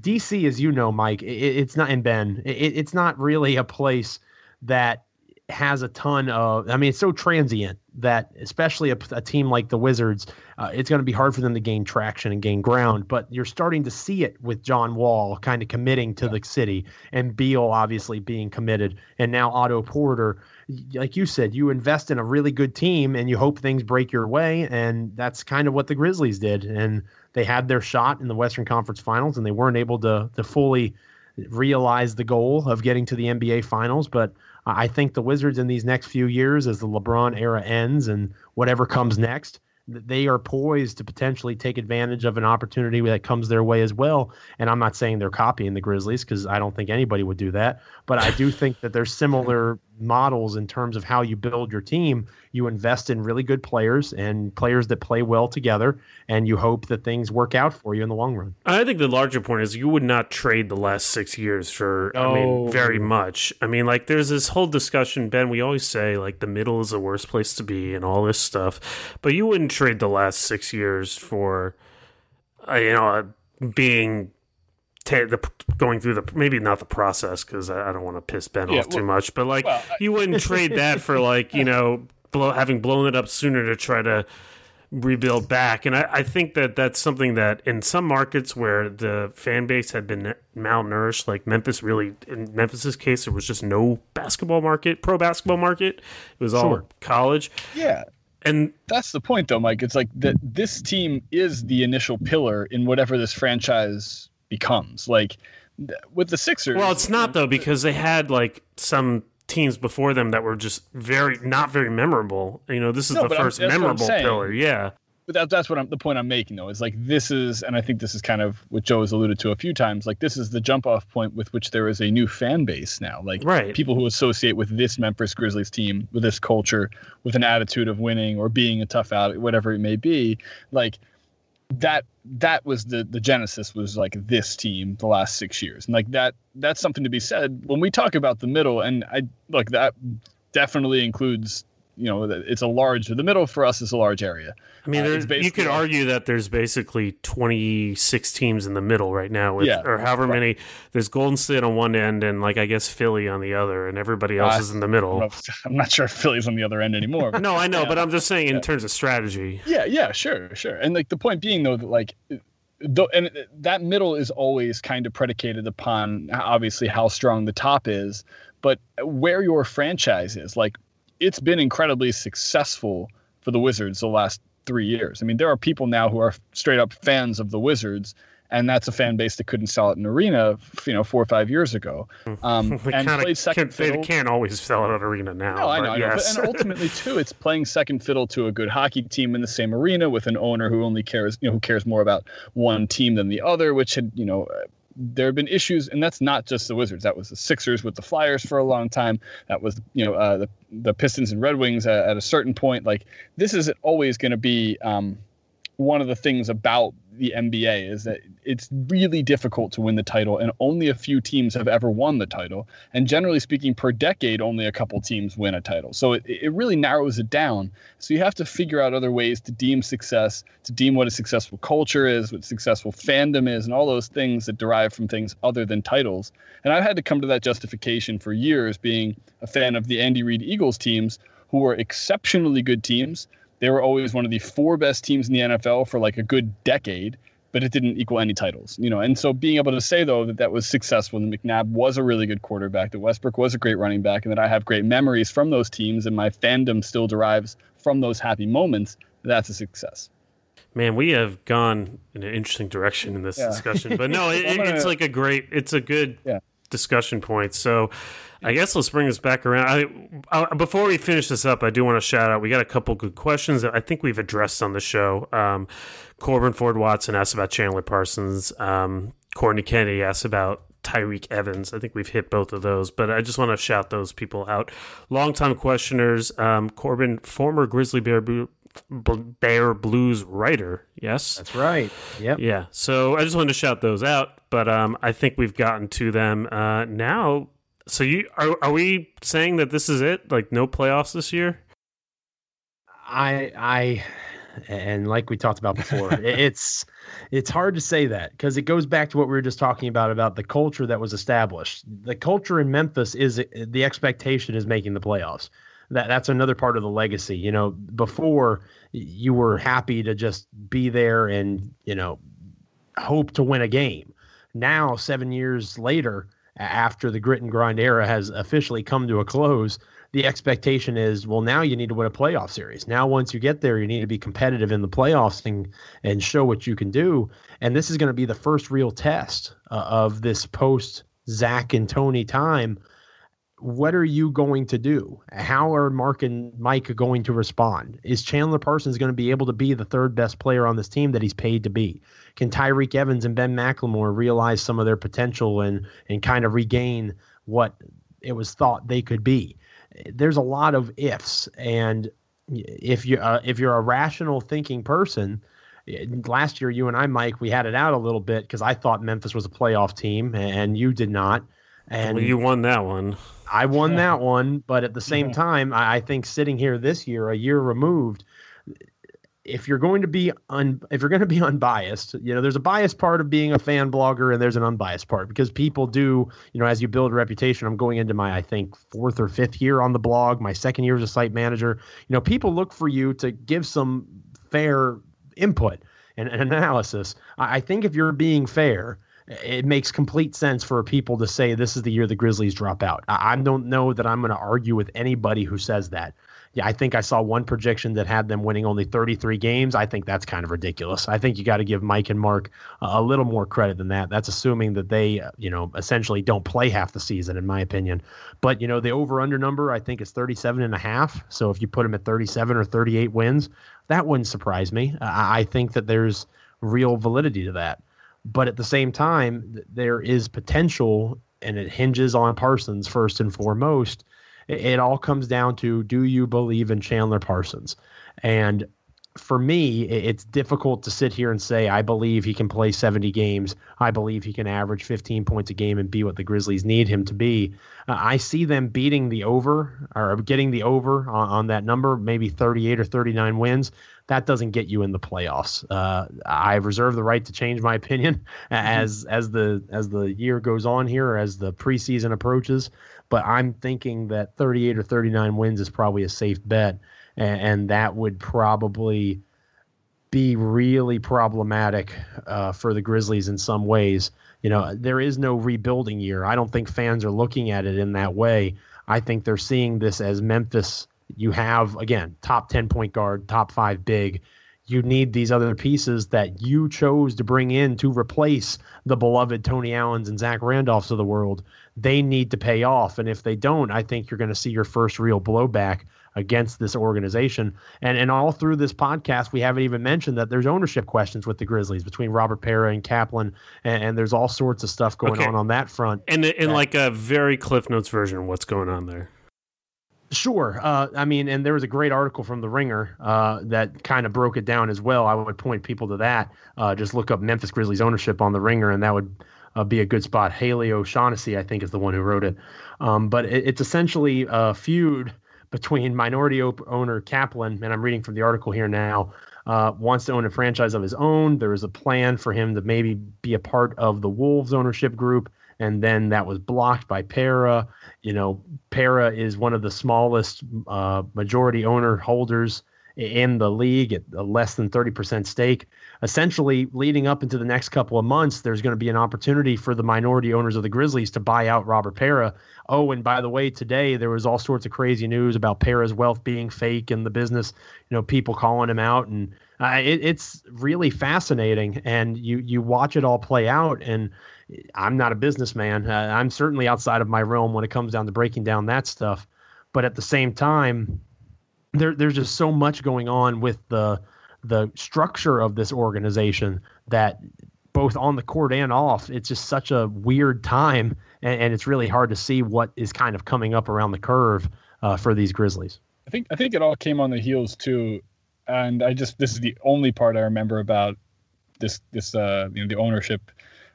DC, as you know, Mike, it, it's not in Ben. It, it's not really a place that has a ton of. I mean, it's so transient that, especially a, a team like the Wizards, uh, it's going to be hard for them to gain traction and gain ground. But you're starting to see it with John Wall kind of committing to the city, and Beal obviously being committed, and now Otto Porter like you said, you invest in a really good team and you hope things break your way. And that's kind of what the Grizzlies did. And they had their shot in the Western Conference Finals and they weren't able to to fully realize the goal of getting to the NBA Finals. But I think the Wizards in these next few years, as the LeBron era ends and whatever comes next, they are poised to potentially take advantage of an opportunity that comes their way as well. And I'm not saying they're copying the Grizzlies because I don't think anybody would do that. But I do think that there's similar models in terms of how you build your team. You invest in really good players and players that play well together, and you hope that things work out for you in the long run. I think the larger point is you would not trade the last six years for, I mean, very much. I mean, like, there's this whole discussion, Ben, we always say, like, the middle is the worst place to be and all this stuff. But you wouldn't trade the last six years for, uh, you know, uh, being. The, going through the maybe not the process because I, I don't want to piss Ben Yeah, off too much, but like well, I- you wouldn't trade that for like you know blow, having blown it up sooner to try to rebuild back. And I, I think that that's something that in some markets where the fan base had been malnourished, like Memphis, really in Memphis's case, there was just no basketball market, pro basketball market. It was all Sure. college, Yeah, and that's the point, though, Mike. It's like that. This team is the initial pillar in whatever this franchise becomes. Like with the Sixers. well, it's not though because they had like some teams before them that were just very not very memorable. You know, this is No, the first I'm memorable saying. pillar. Yeah. But that, that's what I'm the point I'm making though is like this is and I think this is kind of what Joe has alluded to a few times like this is the jump off point with which there is a new fan base now like Right. people who associate with this Memphis Grizzlies team with this culture with an attitude of winning or being a tough out whatever it may be like that that was the the genesis was like this team the last 6 years. And like that that's something to be said. When we talk about the middle and I look that definitely includes you know it's a large the middle for us is a large area. I mean, uh, you could argue that there's basically 26 teams in the middle right now, with, yeah, or however right. many. There's Golden State on one end, and like I guess Philly on the other, and everybody else uh, is in the middle. I'm not sure if Philly's on the other end anymore. no, I know, yeah. but I'm just saying in yeah. terms of strategy. Yeah, yeah, sure, sure. And like the point being though that like though and that middle is always kind of predicated upon obviously how strong the top is but where your franchise is like it's been incredibly successful for the wizards the last three years i mean there are people now who are straight up fans of the wizards and that's a fan base that couldn't sell it in arena, you know, four or five years ago. Um, and kinda, played second fiddle. They can't always sell it at arena now. No, I know. Yes. and ultimately, too, it's playing second fiddle to a good hockey team in the same arena with an owner who only cares, you know, who cares more about one team than the other, which had, you know, there have been issues, and that's not just the Wizards. That was the Sixers with the Flyers for a long time. That was, you know, uh, the the Pistons and Red Wings at, at a certain point. Like this is always going to be um, one of the things about the NBA is that it's really difficult to win the title, and only a few teams have ever won the title. And generally speaking, per decade, only a couple teams win a title. So it, it really narrows it down. So you have to figure out other ways to deem success, to deem what a successful culture is, what successful fandom is, and all those things that derive from things other than titles. And I've had to come to that justification for years, being a fan of the Andy Reid Eagles teams, who were exceptionally good teams they were always one of the four best teams in the NFL for like a good decade, but it didn't equal any titles, you know. And so being able to say though that that was successful, and McNabb was a really good quarterback, that Westbrook was a great running back, and that I have great memories from those teams, and my fandom still derives from those happy moments. That's a success. Man, we have gone in an interesting direction in this yeah. discussion, but no, it, it's like a great, it's a good yeah. Discussion points. So, I guess let's bring this back around. I, I, before we finish this up, I do want to shout out. We got a couple good questions that I think we've addressed on the show. Um, Corbin Ford Watson asked about Chandler Parsons. Um, Courtney Kennedy asked about Tyreke Evans. I think we've hit both of those, but I just want to shout those people out. Longtime questioners, um, Corbin, former Grizzly Bear Bear Blues writer. Yes, that's right. Yep. Yeah. So I just wanted to shout those out, but um, I think we've gotten to them uh, now. So you are are we saying that this is it? Like no playoffs this year? I I and like we talked about before, it's it's hard to say that because it goes back to what we were just talking about about the culture that was established. The culture in Memphis is the expectation is making the playoffs. That that's another part of the legacy. You know, before you were happy to just be there and you know hope to win a game. Now, seven years later, after the grit and grind era has officially come to a close, the expectation is well now you need to win a playoff series. Now once you get there, you need to be competitive in the playoffs and and show what you can do. And this is going to be the first real test uh, of this post Zach and Tony time. What are you going to do? How are Marc and Mike going to respond? Is Chandler Parsons going to be able to be the third best player on this team that he's paid to be? can Tyreke Evans and Ben McLemore realize some of their potential and and kind of regain what it was thought they could be? There's a lot of ifs, and if you uh, if you're a rational thinking person, last year you and I, Mike, we had it out a little bit because I thought Memphis was a playoff team, and you did not. And well, you won that one. I won that one, but at the same time, I, I think sitting here this year, a year removed, if you're going to be un, if you're going to be unbiased, you know, there's a biased part of being a fan blogger and there's an unbiased part because people do, you know, as you build a reputation, I'm going into my I think fourth or fifth year on the blog, my second year as a site manager. You know, people look for you to give some fair input and, and analysis. I, I think if you're being fair, it makes complete sense for people to say this is the year the Grizzlies drop out. I, don't know that I'm going to argue with anybody who says that yeah, I think I saw one projection that had them winning only 33 games. I think that's kind of ridiculous. I think you got to give Mike and Marc a little more credit than that. That's assuming that they, you know, essentially don't play half the season, in my opinion. But, you know, the over under number, I think, is 37 and a half. So if you put them at 37 or 38 wins, that wouldn't surprise me. I think that there's real validity to that. But at the same time, there is potential, and it hinges on Parsons first and foremost it, it all comes down to do you believe in Chandler Parsons? And for me, it's difficult to sit here and say, I believe he can play 70 games. I believe he can average 15 points a game and be what the Grizzlies need him to be. Uh, I see them beating the over or getting the over on, on, that number, maybe 38 or 39 wins. That doesn't get you in the playoffs. Uh, I reserve the right to change my opinion mm-hmm. as as the as the year goes on here, or as the preseason approaches. But I'm thinking that 38 or 39 wins is probably a safe bet and, and that would probably be really problematic uh, for the Grizzlies in some ways. You know, there is no rebuilding year. I don't think fans are looking at it in that way. I think they're seeing this as Memphis. You have again top ten point guard, top five big. You need these other pieces that you chose to bring in to replace the beloved Tony Allens and Zach Randolphs of the world. They need to pay off, and if they don't, I think you're going to see your first real blowback against this organization. And and all through this podcast, we haven't even mentioned that there's ownership questions with the Grizzlies between Robert Pera and Kaplan, and, and there's all sorts of stuff going okay. on on that front. And in like a very Cliff Notes version, what's going on there? Sure. Uh, I mean, and there was a great article from The Ringer uh, that kind of broke it down as well. I would point people to that. Uh, just look up Memphis Grizzlies ownership on The Ringer, and that would uh, be a good spot. Haley O'Shaughnessy, I think, is the one who wrote it. Um, but it, it's essentially a feud between minority op- owner Kaplan, and I'm reading from the article here now, uh, wants to own a franchise of his own. There was a plan for him to maybe be a part of the Wolves ownership group, and then that was blocked by Pera. You know, Pera is one of the smallest uh, majority owner holders in the league at a less than 30% stake. Essentially, leading up into the next couple of months, there's going to be an opportunity for the minority owners of the Grizzlies to buy out Robert Pera. Oh, and by the way, today there was all sorts of crazy news about Pera's wealth being fake and the business, you know, people calling him out. And uh, it, it's really fascinating. And you, you watch it all play out. And I'm not a businessman. Uh, I'm certainly outside of my realm when it comes down to breaking down that stuff. But at the same time, there, there's just so much going on with the the structure of this organization that both on the court and off, it's just such a weird time, and, and it's really hard to see what is kind of coming up around the curve uh, for these Grizzlies. I think I think it all came on the heels too, and I just this is the only part I remember about this this uh, you know the ownership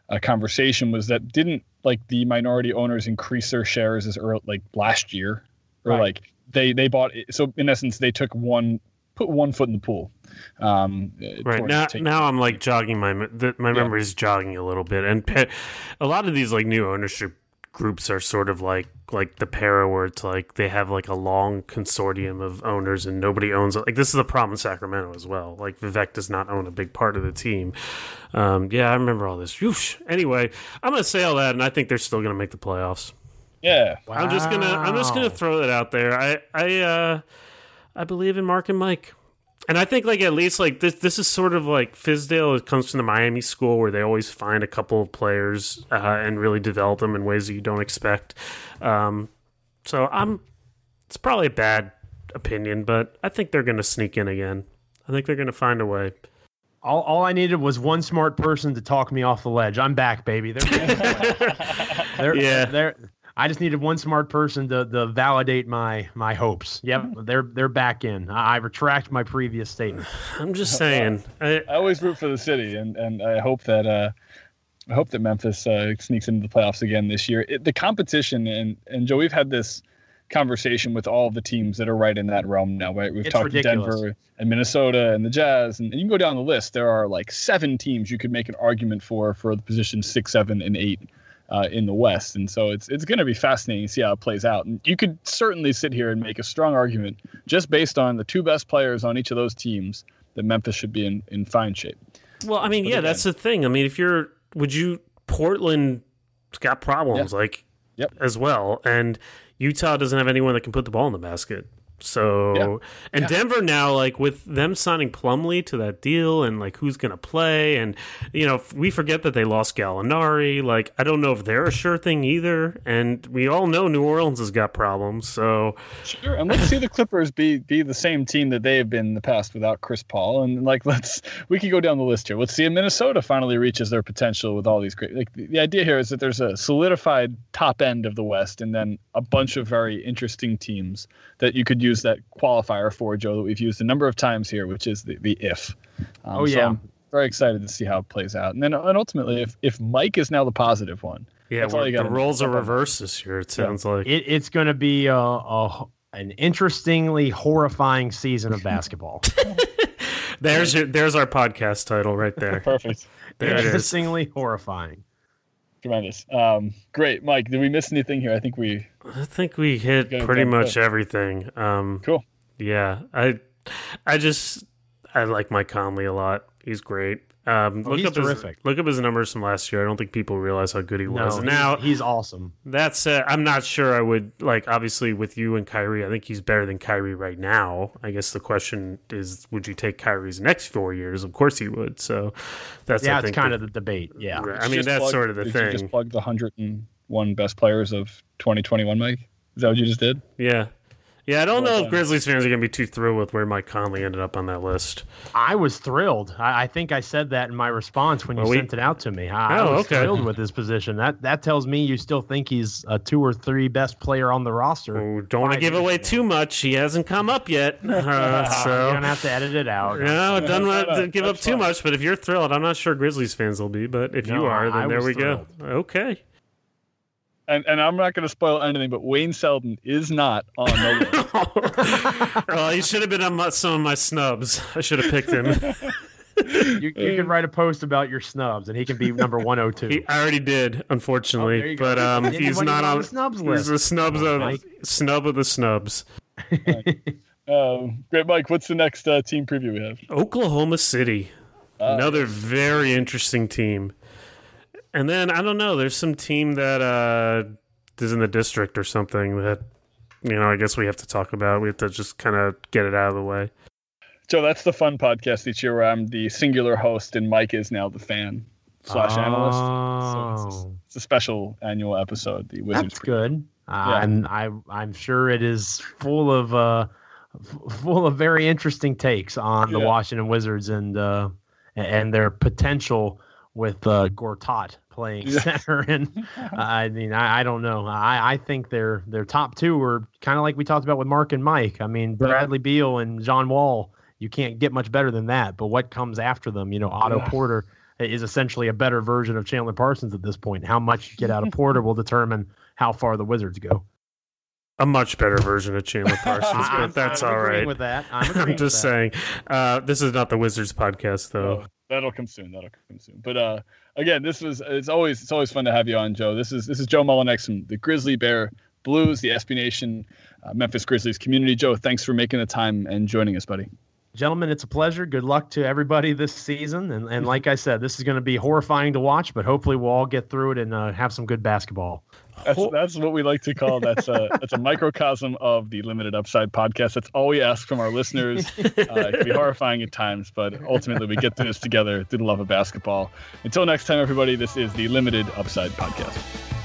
uh, conversation was that didn't like the minority owners increase their shares as early like last year or right. like they they bought so in essence they took one put one foot in the pool. Um, right now, now I'm like jogging my the, my yeah. memory is jogging a little bit, and a lot of these like new ownership groups are sort of like like the Pera where it's like they have like a long consortium of owners and nobody owns it. Like this is a problem in Sacramento as well. Like Vivek does not own a big part of the team. Um, yeah, I remember all this. Whoosh. Anyway, I'm gonna say all that, and I think they're still gonna make the playoffs. Yeah, wow. I'm just gonna I'm just gonna throw that out there. I I uh, I believe in Marc and Mike. And I think like at least like this this is sort of like Fizdale. It comes from the Miami school where they always find a couple of players uh, and really develop them in ways that you don't expect. Um, so I'm it's probably a bad opinion, but I think they're going to sneak in again. I think they're going to find a way. All, all I needed was one smart person to talk me off the ledge. I'm back, baby. They're, they're, yeah. They're, I just needed one smart person to, to validate my my hopes. Yep, they're they're back in. I, I retract my previous statement. I'm just saying. I, I, always root for the city, and and I hope that uh, I hope that Memphis uh, sneaks into the playoffs again this year. It, the competition and and Joe, we've had this conversation with all the teams that are right in that realm now. Right, we've it's talked ridiculous. Denver and Minnesota and the Jazz, and, and, you can go down the list. There are like seven teams you could make an argument for for the position six, seven, and eight uh, in the West. And so it's it's going to be fascinating to see how it plays out. And you could certainly sit here and make a strong argument just based on the two best players on each of those teams that Memphis should be in, in fine shape. Well, I mean, but yeah, again, that's the thing. I mean, if you're, would you, Portland's got problems yeah. like yep. as well. And Utah doesn't have anyone that can put the ball in the basket. So yeah. and yeah. Denver now, like with them signing Plumlee to that deal, and like who's going to play, and you know we forget that they lost Gallinari. Like I don't know if they're a sure thing either, and we all know New Orleans has got problems. So sure, and let's see the Clippers be be the same team that they have been in the past without Chris Paul, and like let's we could go down the list here. Let's see if Minnesota finally reaches their potential with all these great. Like the idea here is that there's a solidified top end of the West, and then a bunch of very interesting teams that you could use use that qualifier for Joe that we've used a number of times here, which is the, the if. Um, oh yeah. So I'm very excited to see how it plays out, and then and ultimately, if if Mike is now the positive one, yeah, the roles are reversed this year. It sounds yeah. like it, it's going to be a, a an interestingly horrifying season of basketball. there's your, there's our podcast title right there. Perfect. There Interestingly horrifying. Tremendous. Um, great, Mike. Did we miss anything here? I think we. I think we hit pretty much everything. Um, cool. Yeah, I, I just I like Mike Conley a lot. He's great. Um, oh, look up terrific. His, look up his numbers from last year. I don't think people realize how good he was. No, now he's, he's awesome. That's uh, I'm not sure. I would like obviously with you and Kyrie. I think he's better than Kyrie right now. I guess the question is, would you take Kyrie's next four years? Of course he would. So that's yeah, it's kind the, of the debate. Yeah, I mean that's plug, sort of the did thing. You just plug the hundred and one best players of 2021, Mike. Is that what you just did? Yeah. Yeah, I don't know if Grizzlies fans are going to be too thrilled with where Mike Conley ended up on that list. I was thrilled. I, I think I said that in my response when you well, we, sent it out to me. I, oh, I was okay. thrilled with his position. That that tells me you still think he's a two or three best player on the roster. Oh, don't want to give away too much. He hasn't come up yet, uh, so you don't have to edit it out. No, don't want to give up too much. But if you're thrilled, I'm not sure Grizzlies fans will be. But if no, you are, then there we thrilled. go. Okay and, and I'm not going to spoil anything, but Wayne Selden is not on the list. well, he should have been on some of my snubs. I should have picked him. you, you can write a post about your snubs, and he can be number 102. He, I already did, unfortunately, oh, but um, he's not on the snubs list. He's a snubs oh, of Mike. snub of the snubs. um, great, Mike. What's the next uh, team preview we have? Oklahoma City. Uh, Another very interesting team. And then I don't know. There's some team that uh, is in the district or something that you know. I guess we have to talk about. We have to just kind of get it out of the way. So that's the fun podcast each year where I'm the singular host and Mike is now the fan slash oh. analyst. So it's, a, it's, a, special annual episode. The Wizards. That's good. Uh, yeah. I'm I, I'm sure it is full of uh, full of very interesting takes on yeah. the Washington Wizards and uh, and their potential with uh, Gortat playing center. And I mean, I, I don't know. I, I think their their top two are kind of like we talked about with Marc and Mike. I mean, Bradley Beal and John Wall. You can't get much better than that. But what comes after them? You know, Otto yeah. Porter is essentially a better version of Chandler Parsons at this point. How much you get out of Porter will determine how far the Wizards go. A much better version of Chandler Parsons, but that's I'm all right. With that, I'm, I'm just saying. Uh, this is not the Wizards podcast, though. That'll come soon. That'll come soon. But uh, again, this was it's always it's always fun to have you on, Joe. This is this is Joe Mullinax from the Grizzly Bear Blues, the SB Nation, uh, Memphis Grizzlies community. Joe, thanks for making the time and joining us, buddy. Gentlemen, it's a pleasure. Good luck to everybody this season. And, and like I said, this is going to be horrifying to watch, but hopefully we'll all get through it and uh, have some good basketball. That's, that's what we like to call that's a that's a microcosm of the limited upside podcast. That's all we ask from our listeners. Uh, it can be horrifying at times, but ultimately we get through this together through the love of basketball. Until next time, everybody. This is the limited upside podcast.